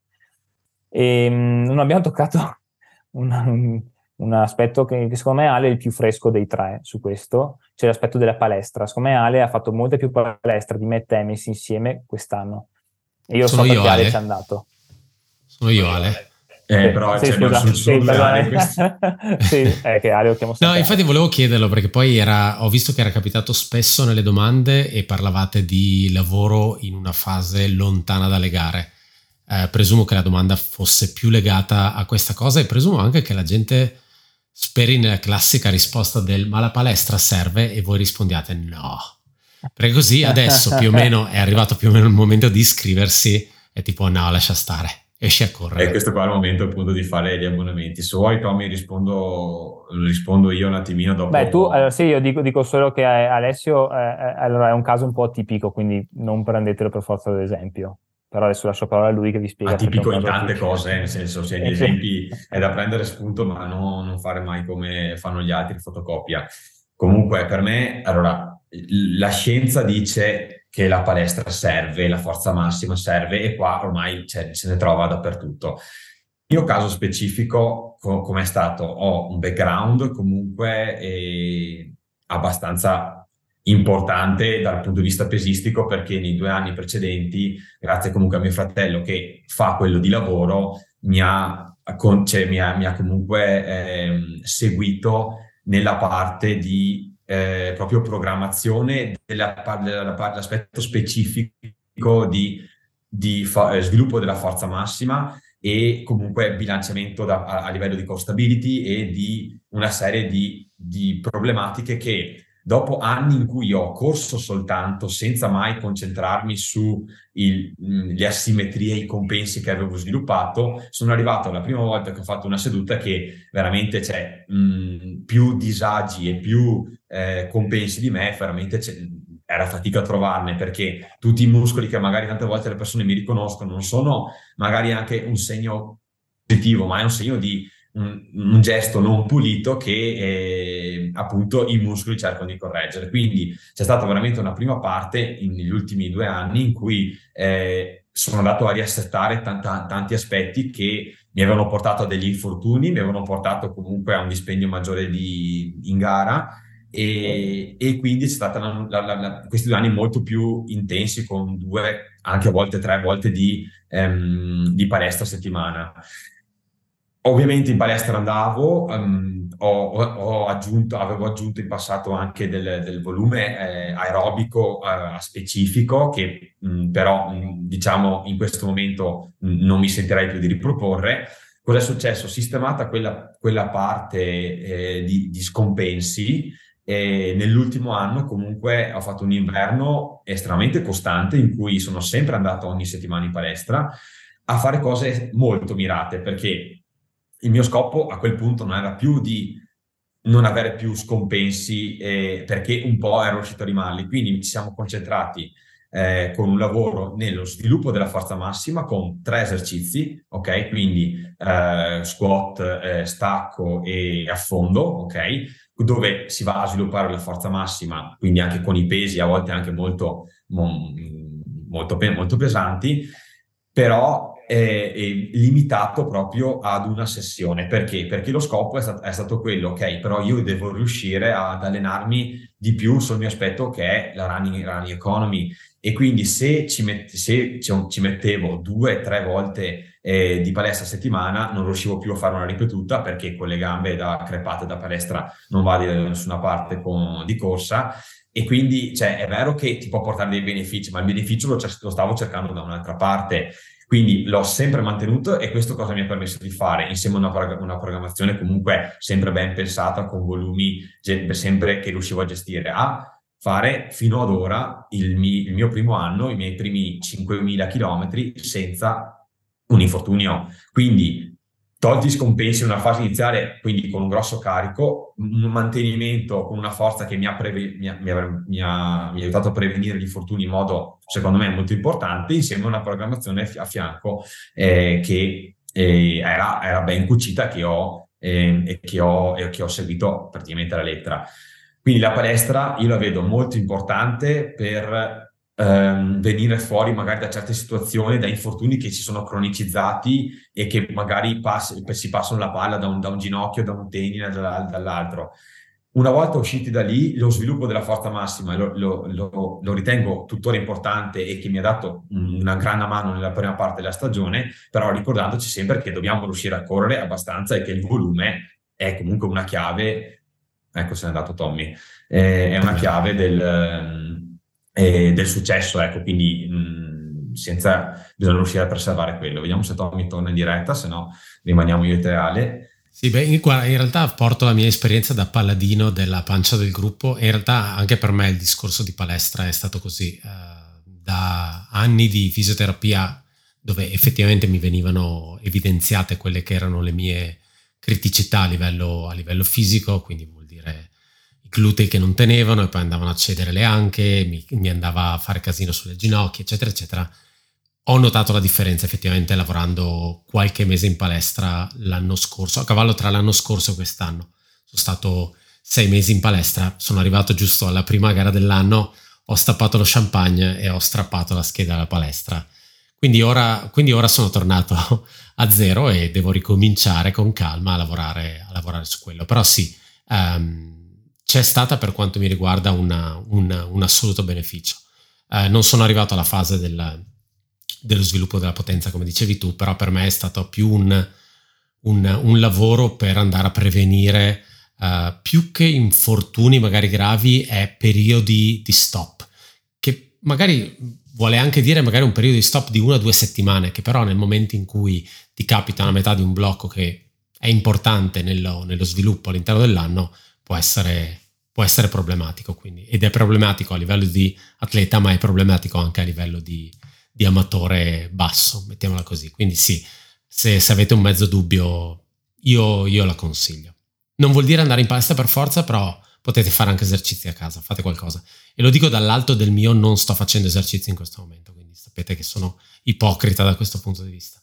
E, mh, mm, non abbiamo toccato [laughs] una, un, un aspetto che, che, secondo me Ale è il più fresco dei tre su questo, cioè l'aspetto della palestra. Secondo me Ale ha fatto molte più palestre di me e te messi insieme quest'anno. E io Sono so perché Ale ci è andato. Sono io Ale. Eh, però sì, scusa, sul sì, [laughs] sì, è che Ale lo chiamo No, infatti volevo chiederlo perché poi era, ho visto che era capitato spesso nelle domande e parlavate di lavoro in una fase lontana dalle gare. Eh, presumo che la domanda fosse più legata a questa cosa e presumo anche che la gente speri nella classica risposta del ma la palestra serve e voi rispondiate no. Perché così adesso più o meno è arrivato più o meno il momento di iscriversi e tipo no, lascia stare, esci a correre. E questo qua è il momento appunto di fare gli abbonamenti. Se vuoi Tommy rispondo, rispondo io un attimino dopo. Beh tu, allora, sì, io dico, dico solo che Alessio eh, eh, allora, è un caso un po' atipico, quindi non prendetelo per forza ad esempio però adesso lascio parola a lui che vi spiega. Atipico in tante cose, nel senso, se gli esempi è da prendere spunto, ma no, non fare mai come fanno gli altri, fotocopia. Comunque, per me, allora, la scienza dice che la palestra serve, la forza massima serve, e qua ormai cioè, se ne trova dappertutto. Il mio caso specifico, co- come è stato, ho un background comunque eh, abbastanza importante dal punto di vista pesistico perché nei due anni precedenti, grazie comunque a mio fratello che fa quello di lavoro, mi ha, cioè, mi ha, mi ha comunque eh, seguito nella parte di eh, proprio programmazione della, della, dell'aspetto specifico di, di fa, eh, sviluppo della forza massima e comunque bilanciamento da, a, a, livello di costability e di una serie di, di problematiche che dopo anni in cui ho corso soltanto senza mai concentrarmi sulle mm, asimmetrie e i compensi che avevo sviluppato, sono arrivato la prima volta che ho fatto una seduta che veramente c'è mh, mm, più disagi e più eh, compensi di me, veramente era fatica a trovarne perché tutti i muscoli che magari tante volte le persone mi riconoscono non sono magari anche un segno positivo, ma è un segno di un, un gesto non pulito che eh, appunto i muscoli cercano di correggere. Quindi c'è stata veramente una prima parte negli ultimi due anni in cui eh, sono andato a riassettare tanta, tanti aspetti che mi avevano portato a degli infortuni, mi avevano portato comunque a un dispendio maggiore di, in gara e, e quindi c'è stata la, la, la, questi due anni molto più intensi con due, anche a volte tre volte di, ehm, di palestra a settimana. Ovviamente in palestra andavo, um, ho, ho, aggiunto, avevo aggiunto in passato anche del, del volume eh, aerobico eh, specifico che mh, però mh, diciamo in questo momento mh, non mi sentirei più di riproporre, cosa è successo? Sistemata quella, quella parte eh, di, di, scompensi, e nell'ultimo anno comunque ho fatto un inverno estremamente costante in cui sono sempre andato ogni settimana in palestra a fare cose molto mirate perché il mio scopo a quel punto non era più di non avere più scompensi eh, perché un po' ero riuscito a rimarli. Quindi ci siamo concentrati eh, con un lavoro nello sviluppo della forza massima con tre esercizi, ok? Quindi eh, squat, eh, stacco e affondo, ok? Dove si va a sviluppare la forza massima, quindi anche con i pesi, a volte anche molto, molto, molto pesanti, però è, è, limitato proprio ad una sessione. Perché? Perché lo scopo è, stat- è, stato quello, ok, però io devo riuscire ad allenarmi di più sul mio aspetto che è la running, running economy. E quindi se ci, met- se ci mettevo due, tre volte eh, di palestra a settimana, non riuscivo più a fare una ripetuta perché con le gambe da crepate da palestra non va da nessuna parte con, di corsa. E quindi cioè, è vero che ti può portare dei benefici, ma il beneficio lo, lo stavo cercando da un'altra parte. Quindi l'ho sempre mantenuto e questo cosa mi ha permesso di fare insieme a una, una programmazione comunque sempre ben pensata con volumi sempre che riuscivo a gestire a fare fino ad ora il, mi, il mio primo anno, i miei primi 5.000 km senza un infortunio. Quindi tolti scompensi in una fase iniziale, quindi con un grosso carico, un mantenimento con una forza che mi ha, preve- mi ha, mi ha, mi ha aiutato a prevenire gli infortuni in modo, secondo me, molto importante, insieme a una programmazione a fianco eh, che eh, era, era, ben cucita che ho, eh, e che ho, e che ho seguito praticamente alla lettera. Quindi la palestra io la vedo molto importante per ehm, venire fuori magari da certe situazioni, da infortuni che si sono cronicizzati e che magari pass- si passano la palla da un, da un ginocchio, da un tenine, da, dall'altro. Una volta usciti da lì, lo sviluppo della forza massima lo, lo, lo, lo, ritengo tuttora importante e che mi ha dato una grande mano nella prima parte della stagione, però ricordandoci sempre che dobbiamo riuscire a correre abbastanza e che il volume è comunque una chiave, ecco se n'è andato Tommy, eh, è una chiave del, e del successo, ecco, quindi mh, senza, bisogna riuscire a preservare quello. Vediamo se Tommy torna in diretta, se no rimaniamo io e te Ale. Sì, beh, in, realtà porto la mia esperienza da paladino della pancia del gruppo e in realtà anche per me il discorso di palestra è stato così. Uh, da anni di fisioterapia dove effettivamente mi venivano evidenziate quelle che erano le mie criticità a livello, a livello fisico, quindi vuol dire glutei che non tenevano e poi andavano a cedere le anche, mi, mi andava a fare casino sulle ginocchia, eccetera, eccetera. Ho notato la differenza effettivamente lavorando qualche mese in palestra l'anno scorso, a cavallo tra l'anno scorso e quest'anno. Sono stato sei mesi in palestra, sono arrivato giusto alla prima gara dell'anno, ho stappato lo champagne e ho strappato la scheda alla palestra. Quindi ora, quindi ora sono tornato [laughs] a zero e devo ricominciare con calma a lavorare, a lavorare su quello. Però sì, um, c'è stata per quanto mi riguarda una, una, un assoluto beneficio. Eh, non sono arrivato alla fase del, dello sviluppo della potenza, come dicevi tu, però per me è stato più un, un, un lavoro per andare a prevenire uh, più che infortuni magari gravi, è periodi di stop, che magari vuole anche dire magari un periodo di stop di una o due settimane, che però nel momento in cui ti capita una metà di un blocco che è importante nello, nello sviluppo all'interno dell'anno, può essere può essere problematico quindi, ed è problematico a livello di atleta ma è problematico anche a livello di, di amatore basso, mettiamola così. Quindi sì, se, se avete un mezzo dubbio io, io, la consiglio. Non vuol dire andare in palestra per forza, però potete fare anche esercizi a casa, fate qualcosa. E lo dico dall'alto del mio, non sto facendo esercizi in questo momento, quindi sapete che sono ipocrita da questo punto di vista.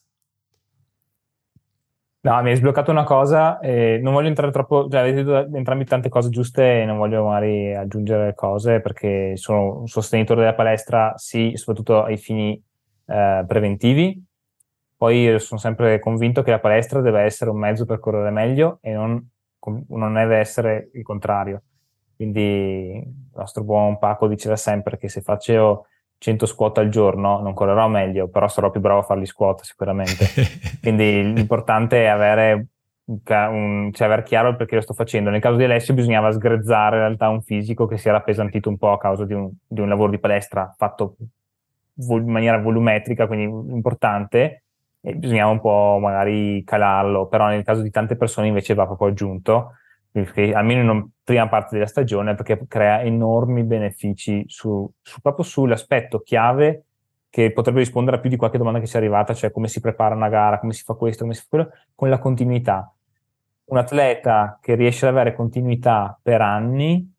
No, mi hai sbloccato una cosa e non voglio entrare troppo, cioè avete detto entrambi tante cose giuste e non voglio magari aggiungere cose perché sono un sostenitore della palestra, sì, soprattutto ai fini eh, preventivi. Poi sono sempre convinto che la palestra deve essere un mezzo per correre meglio e non, non deve essere il contrario. Quindi il nostro buon Paco diceva sempre che se facevo 100 squat al giorno, non correrò meglio, però sarò più bravo a farli squat sicuramente. [laughs] Quindi l'importante è avere, un, cioè aver chiaro il perché lo sto facendo. Nel caso di Alessio bisognava sgrezzare in realtà un fisico che si era appesantito un po' a causa di un, di un lavoro di palestra fatto vol- in maniera volumetrica, quindi importante, e bisognava un po' magari calarlo, però nel caso di tante persone invece va proprio aggiunto, perché, almeno in una prima parte della stagione, perché crea enormi benefici su, su, proprio sull'aspetto chiave che potrebbe rispondere a più di qualche domanda che ci è arrivata, cioè come si prepara una gara, come si fa questo, come si fa quello, con la continuità. Un atleta che riesce ad avere continuità per anni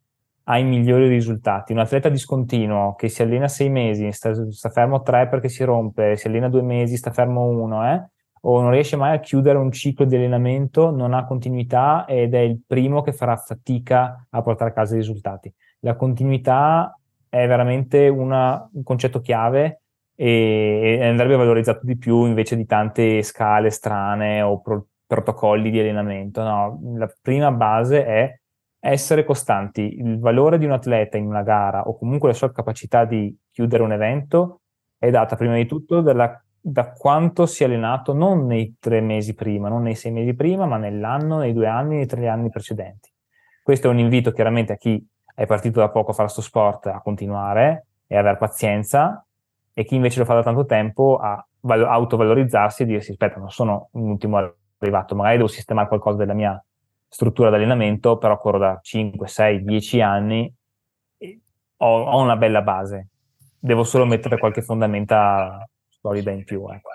ha i migliori risultati. Un atleta discontinuo che si allena sei mesi, sta, sta, fermo tre perché si rompe, si allena due mesi, sta fermo uno, eh? O non riesce mai a chiudere un ciclo di allenamento, non ha continuità ed è il primo che farà fatica a portare a casa i risultati. La continuità è veramente una, un concetto chiave e, andrebbe valorizzato di più invece di tante scale strane o pro, protocolli di allenamento. No, la prima base è essere costanti. Il valore di un atleta in una gara o comunque la sua capacità di chiudere un evento è data prima di tutto dalla, da quanto si è allenato non nei tre mesi prima, non nei sei mesi prima, ma nell'anno, nei due anni, nei tre anni precedenti. Questo è un invito chiaramente a chi è partito da poco a fare questo sport a continuare e avere pazienza e chi invece lo fa da tanto tempo a val- autovalorizzarsi e dirsi aspetta non sono un ultimo arrivato, magari devo sistemare qualcosa della mia struttura di allenamento, però corro da 5, 6, 10 anni, ho, ho una bella base. Devo solo mettere qualche fondamenta solida in più. Ecco.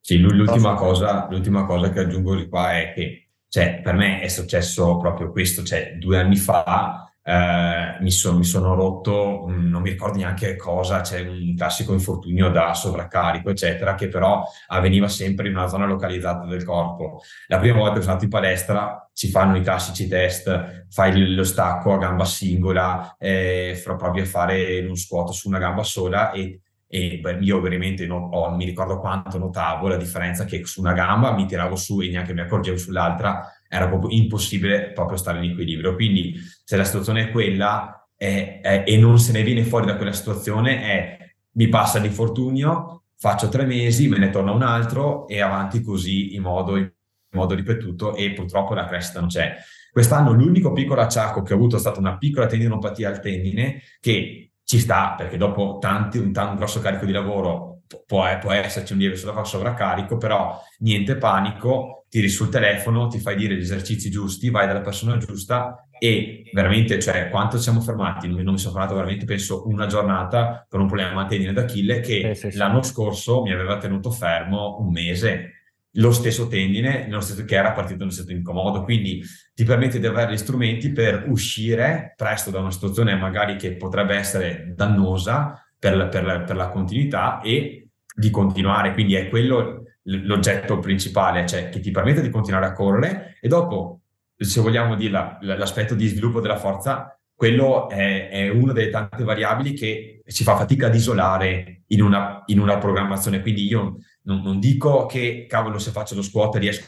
Sì, l'ultima cosa, l'ultima cosa che aggiungo di qua è che cioè, per me è successo proprio questo, cioè due anni fa eh, mi, so, mi, sono rotto, mm, non mi ricordo neanche cosa, c'è un classico infortunio da sovraccarico, eccetera, che però avveniva sempre in una zona localizzata del corpo. La prima volta che sono andato in palestra si fanno i classici test, fai lo stacco a gamba singola, eh, provi a fare un squat su una gamba sola e e beh, io veramente non, oh, non, mi ricordo quanto notavo la differenza che su una gamba mi tiravo su e neanche mi accorgevo sull'altra era proprio impossibile proprio stare in equilibrio. Quindi se la situazione è quella è, è, e non se ne viene fuori da quella situazione è mi passa l'infortunio, faccio tre mesi, me ne torna un altro e avanti così in modo, in modo ripetuto e purtroppo la crescita non c'è. Quest'anno l'unico piccolo acciacco che ho avuto è stata una piccola tendinopatia al tendine che ci sta perché dopo tanti, un, un grosso carico di lavoro può, può esserci un lieve sovraccarico, però niente panico, tiri sul telefono, ti fai dire gli esercizi giusti, vai dalla persona giusta e veramente, cioè, quanto siamo fermati? Non mi sono fermato veramente, penso, una giornata per un problema a tendine d'Achille che sì, sì, l'anno scorso mi aveva tenuto fermo un mese. Lo stesso tendine, lo stesso, che era partito un stato incomodo, quindi ti permette di avere gli strumenti per uscire presto da una situazione magari che potrebbe essere dannosa per, per, per la continuità e di continuare. Quindi è quello l'oggetto principale, cioè che ti permette di continuare a correre e dopo, se vogliamo dire l'aspetto di sviluppo della forza, quello è, è, una delle tante variabili che si fa fatica ad isolare in una, in una programmazione. Quindi io non, non, dico che, cavolo, se faccio lo squat riesco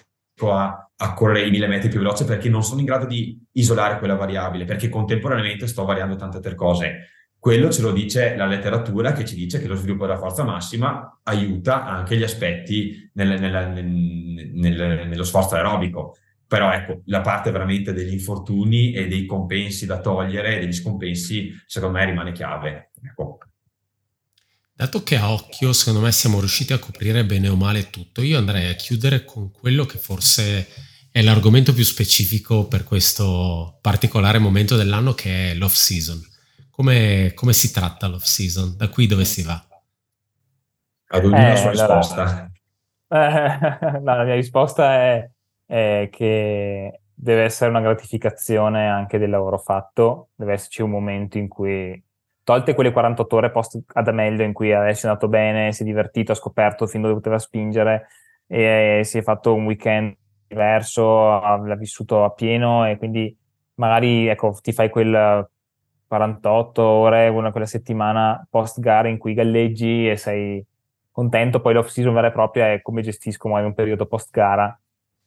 a, a correre i mille metri più veloce perché non sono in grado di isolare quella variabile, perché contemporaneamente sto variando tante altre cose. Quello ce lo dice la letteratura che ci dice che lo sviluppo della forza massima aiuta anche gli aspetti nel, nel, nel, nello sforzo aerobico. Però ecco, la parte veramente degli infortuni e dei compensi da togliere, degli scompensi, secondo me rimane chiave. Ecco. Dato che a occhio, secondo me, siamo riusciti a coprire bene o male tutto, io andrei a chiudere con quello che forse è l'argomento più specifico per questo particolare momento dell'anno che è l'off season. Come, come si tratta l'off season? Da qui dove si va? Ad ognuno eh, la sua risposta. Eh, [laughs] la mia risposta è, è, che deve essere una gratificazione anche del lavoro fatto, deve esserci un momento in cui, tolte quelle 48 ore post ad Amelio in cui adesso è andato bene, si è divertito, ha scoperto fin dove poteva spingere e si è fatto un weekend diverso, l'ha vissuto a pieno e quindi magari ecco, ti fai quel 48 ore, una quella settimana post gara in cui galleggi e sei contento, poi l'off season vera e propria è come gestisco magari un periodo post gara.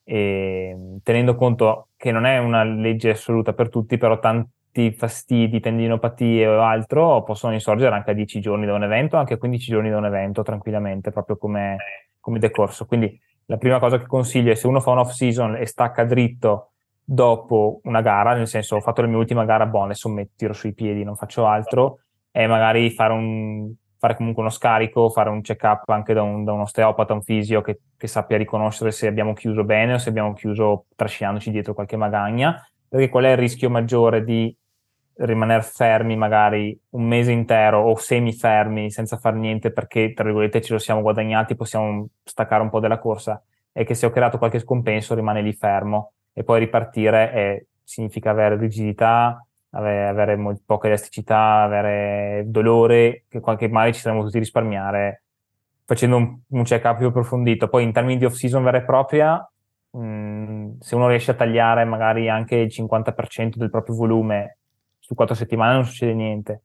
E tenendo conto che non è una legge assoluta per tutti, però tanti fastidi, tendinopatie o altro possono insorgere anche a 10 giorni da un evento, anche a 15 giorni da un evento tranquillamente, proprio come, come decorso. Quindi la prima cosa che consiglio è se uno fa un off season e stacca dritto dopo una gara, nel senso ho fatto la mia ultima gara, boh, adesso mi tiro sui piedi, non faccio altro, e magari fare un fare comunque uno scarico, fare un check-up anche da un, da un osteopata, un fisio che, che, sappia riconoscere se abbiamo chiuso bene o se abbiamo chiuso trascinandoci dietro qualche magagna, perché qual è il rischio maggiore di rimanere fermi magari un mese intero o semifermi senza fare niente perché tra virgolette ce lo siamo guadagnati, possiamo staccare un po' della corsa e che se ho creato qualche scompenso rimane lì fermo e poi ripartire è, significa avere rigidità, avere, avere molto, poca elasticità, avere dolore, che qualche male ci saremmo potuti risparmiare facendo un, un check-up più approfondito. Poi in termini di off-season vera e propria, mh, mm, se uno riesce a tagliare magari anche il 50% del proprio volume su quattro settimane non succede niente.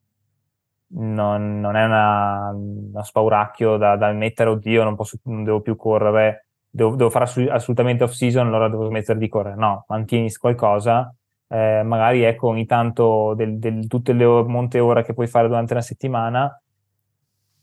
Non, non è una, uno spauracchio da, da, mettere, oddio, non, posso, non devo più correre, devo, devo fare assolutamente off-season, allora devo smettere di correre. No, mantieni qualcosa eh, magari ecco ogni tanto del, del, tutte le monte ore che puoi fare durante la settimana,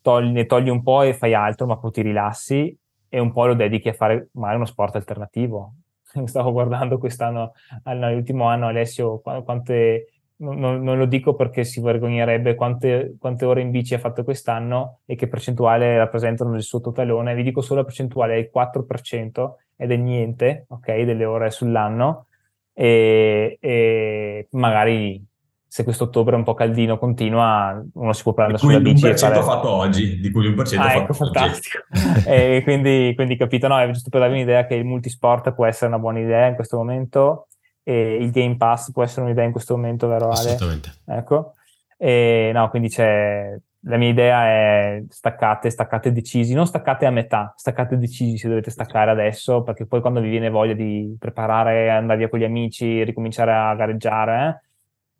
togli, ne togli un po' e fai altro, ma poi ti rilassi e un po' lo dedichi a fare magari uno sport alternativo. [laughs] Stavo guardando quest'anno, all'ultimo anno, Alessio, quante, non, non, lo dico perché si vergognerebbe quante, quante, ore in bici ha fatto quest'anno e che percentuale rappresentano nel suo totalone. Vi dico solo la percentuale è il 4% ed è niente, ok, delle ore sull'anno e, e magari se questo ottobre è un po' caldino continua, uno si può prendere sulla bici. Di cui l'1% fatto oggi, di cui l'1% ah, ecco, fatto fantastico. [laughs] e quindi, quindi capito, no, è giusto per darvi un'idea che il multisport può essere una buona idea in questo momento e il Game Pass può essere un'idea in questo momento, vero Ale? Assolutamente. Ecco. E no, quindi c'è la mia idea è staccate, staccate decisi, non staccate a metà, staccate decisi se dovete staccare adesso, perché poi quando vi viene voglia di preparare, andare via con gli amici, ricominciare a gareggiare,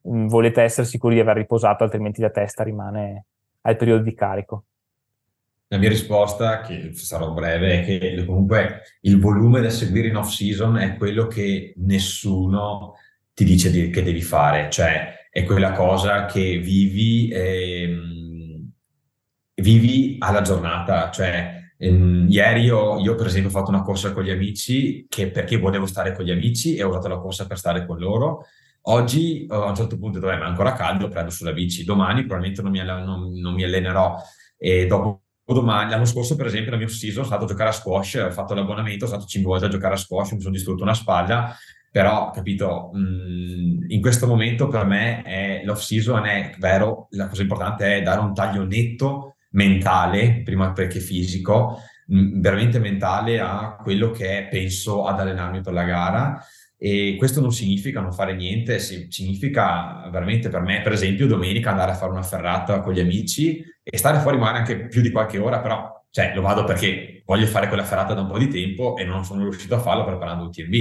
eh, volete essere sicuri di aver riposato, altrimenti la testa rimane al periodo di carico. La mia risposta, che sarò breve, è che comunque il volume da seguire in off season è quello che nessuno ti dice di, che devi fare, cioè è quella cosa che vivi. Ehm, vivi alla giornata, cioè ehm, ieri io, io, per esempio ho fatto una corsa con gli amici che perché volevo stare con gli amici e ho usato la corsa per stare con loro. Oggi a un certo punto dove è ancora caldo prendo sulla bici, domani probabilmente non mi, non, non mi allenerò e dopo domani, l'anno scorso per esempio la mia off-season sono stato a giocare a squash, ho fatto l'abbonamento, sono stato 5 volte a giocare a squash, mi sono distrutto una spalla, però capito, mh, in questo momento per me è, l'off-season è vero, la cosa importante è dare un taglio netto mentale, prima perché fisico, mh, veramente mentale a quello che penso ad allenarmi per la gara. E questo non significa non fare niente, significa veramente per me, per esempio, domenica andare a fare una ferrata con gli amici e stare fuori magari anche più di qualche ora, però cioè, lo vado perché voglio fare quella ferrata da un po' di tempo e non sono riuscito a farlo preparando un TMB.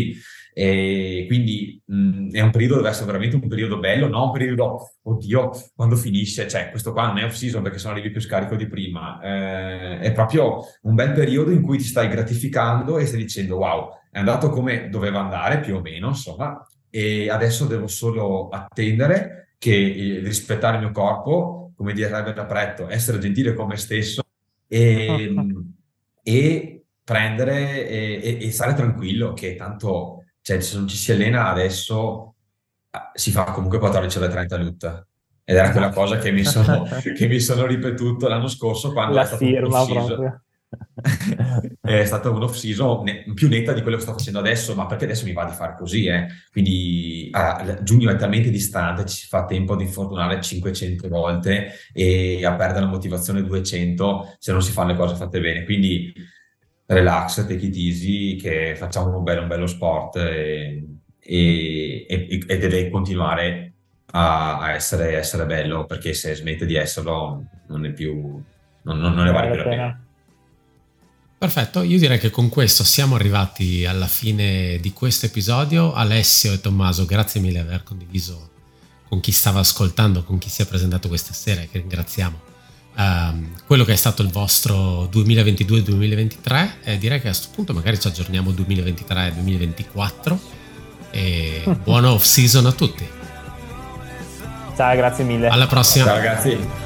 E quindi mh, è un periodo, deve essere veramente un periodo bello, non un periodo, oddio, quando finisce, cioè questo qua non è off season perché sono arrivi più scarico di prima, eh, è proprio un bel periodo in cui ti stai gratificando e stai dicendo wow, è andato come doveva andare più o meno, insomma, e adesso devo solo attendere che eh, rispettare il mio corpo, come direbbe da Pretto, essere gentile con me stesso e, e prendere e, e, stare tranquillo che tanto cioè, se non ci si allena adesso ah, si fa comunque 14 ore 30 lutta. Ed era quella cosa che mi sono, [laughs] che mi sono ripetuto l'anno scorso quando La firma proprio. [laughs] è stata un'off-season più netta di quello che sto facendo adesso, ma perché adesso mi va di fare così, eh? Quindi ah, giugno è talmente distante, ci fa tempo di infortunare 500 volte e a perdere la motivazione 200 se non si fanno le cose fatte bene. Quindi relax, take it easy, che facciamo un bello, un bello sport e, e, e, e deve continuare a, a essere, essere, bello perché se smette di esserlo non è più non, non, non ne vale più la pena. Perfetto, io direi che con questo siamo arrivati alla fine di questo episodio. Alessio e Tommaso, grazie mille di aver condiviso con chi stava ascoltando, con chi si è presentato questa sera che ringraziamo um, quello che è stato il vostro 2022-2023 e direi che a questo punto magari ci aggiorniamo 2023-2024 e [laughs] buona off season a tutti. Ciao, grazie mille. Alla prossima. Ciao ragazzi.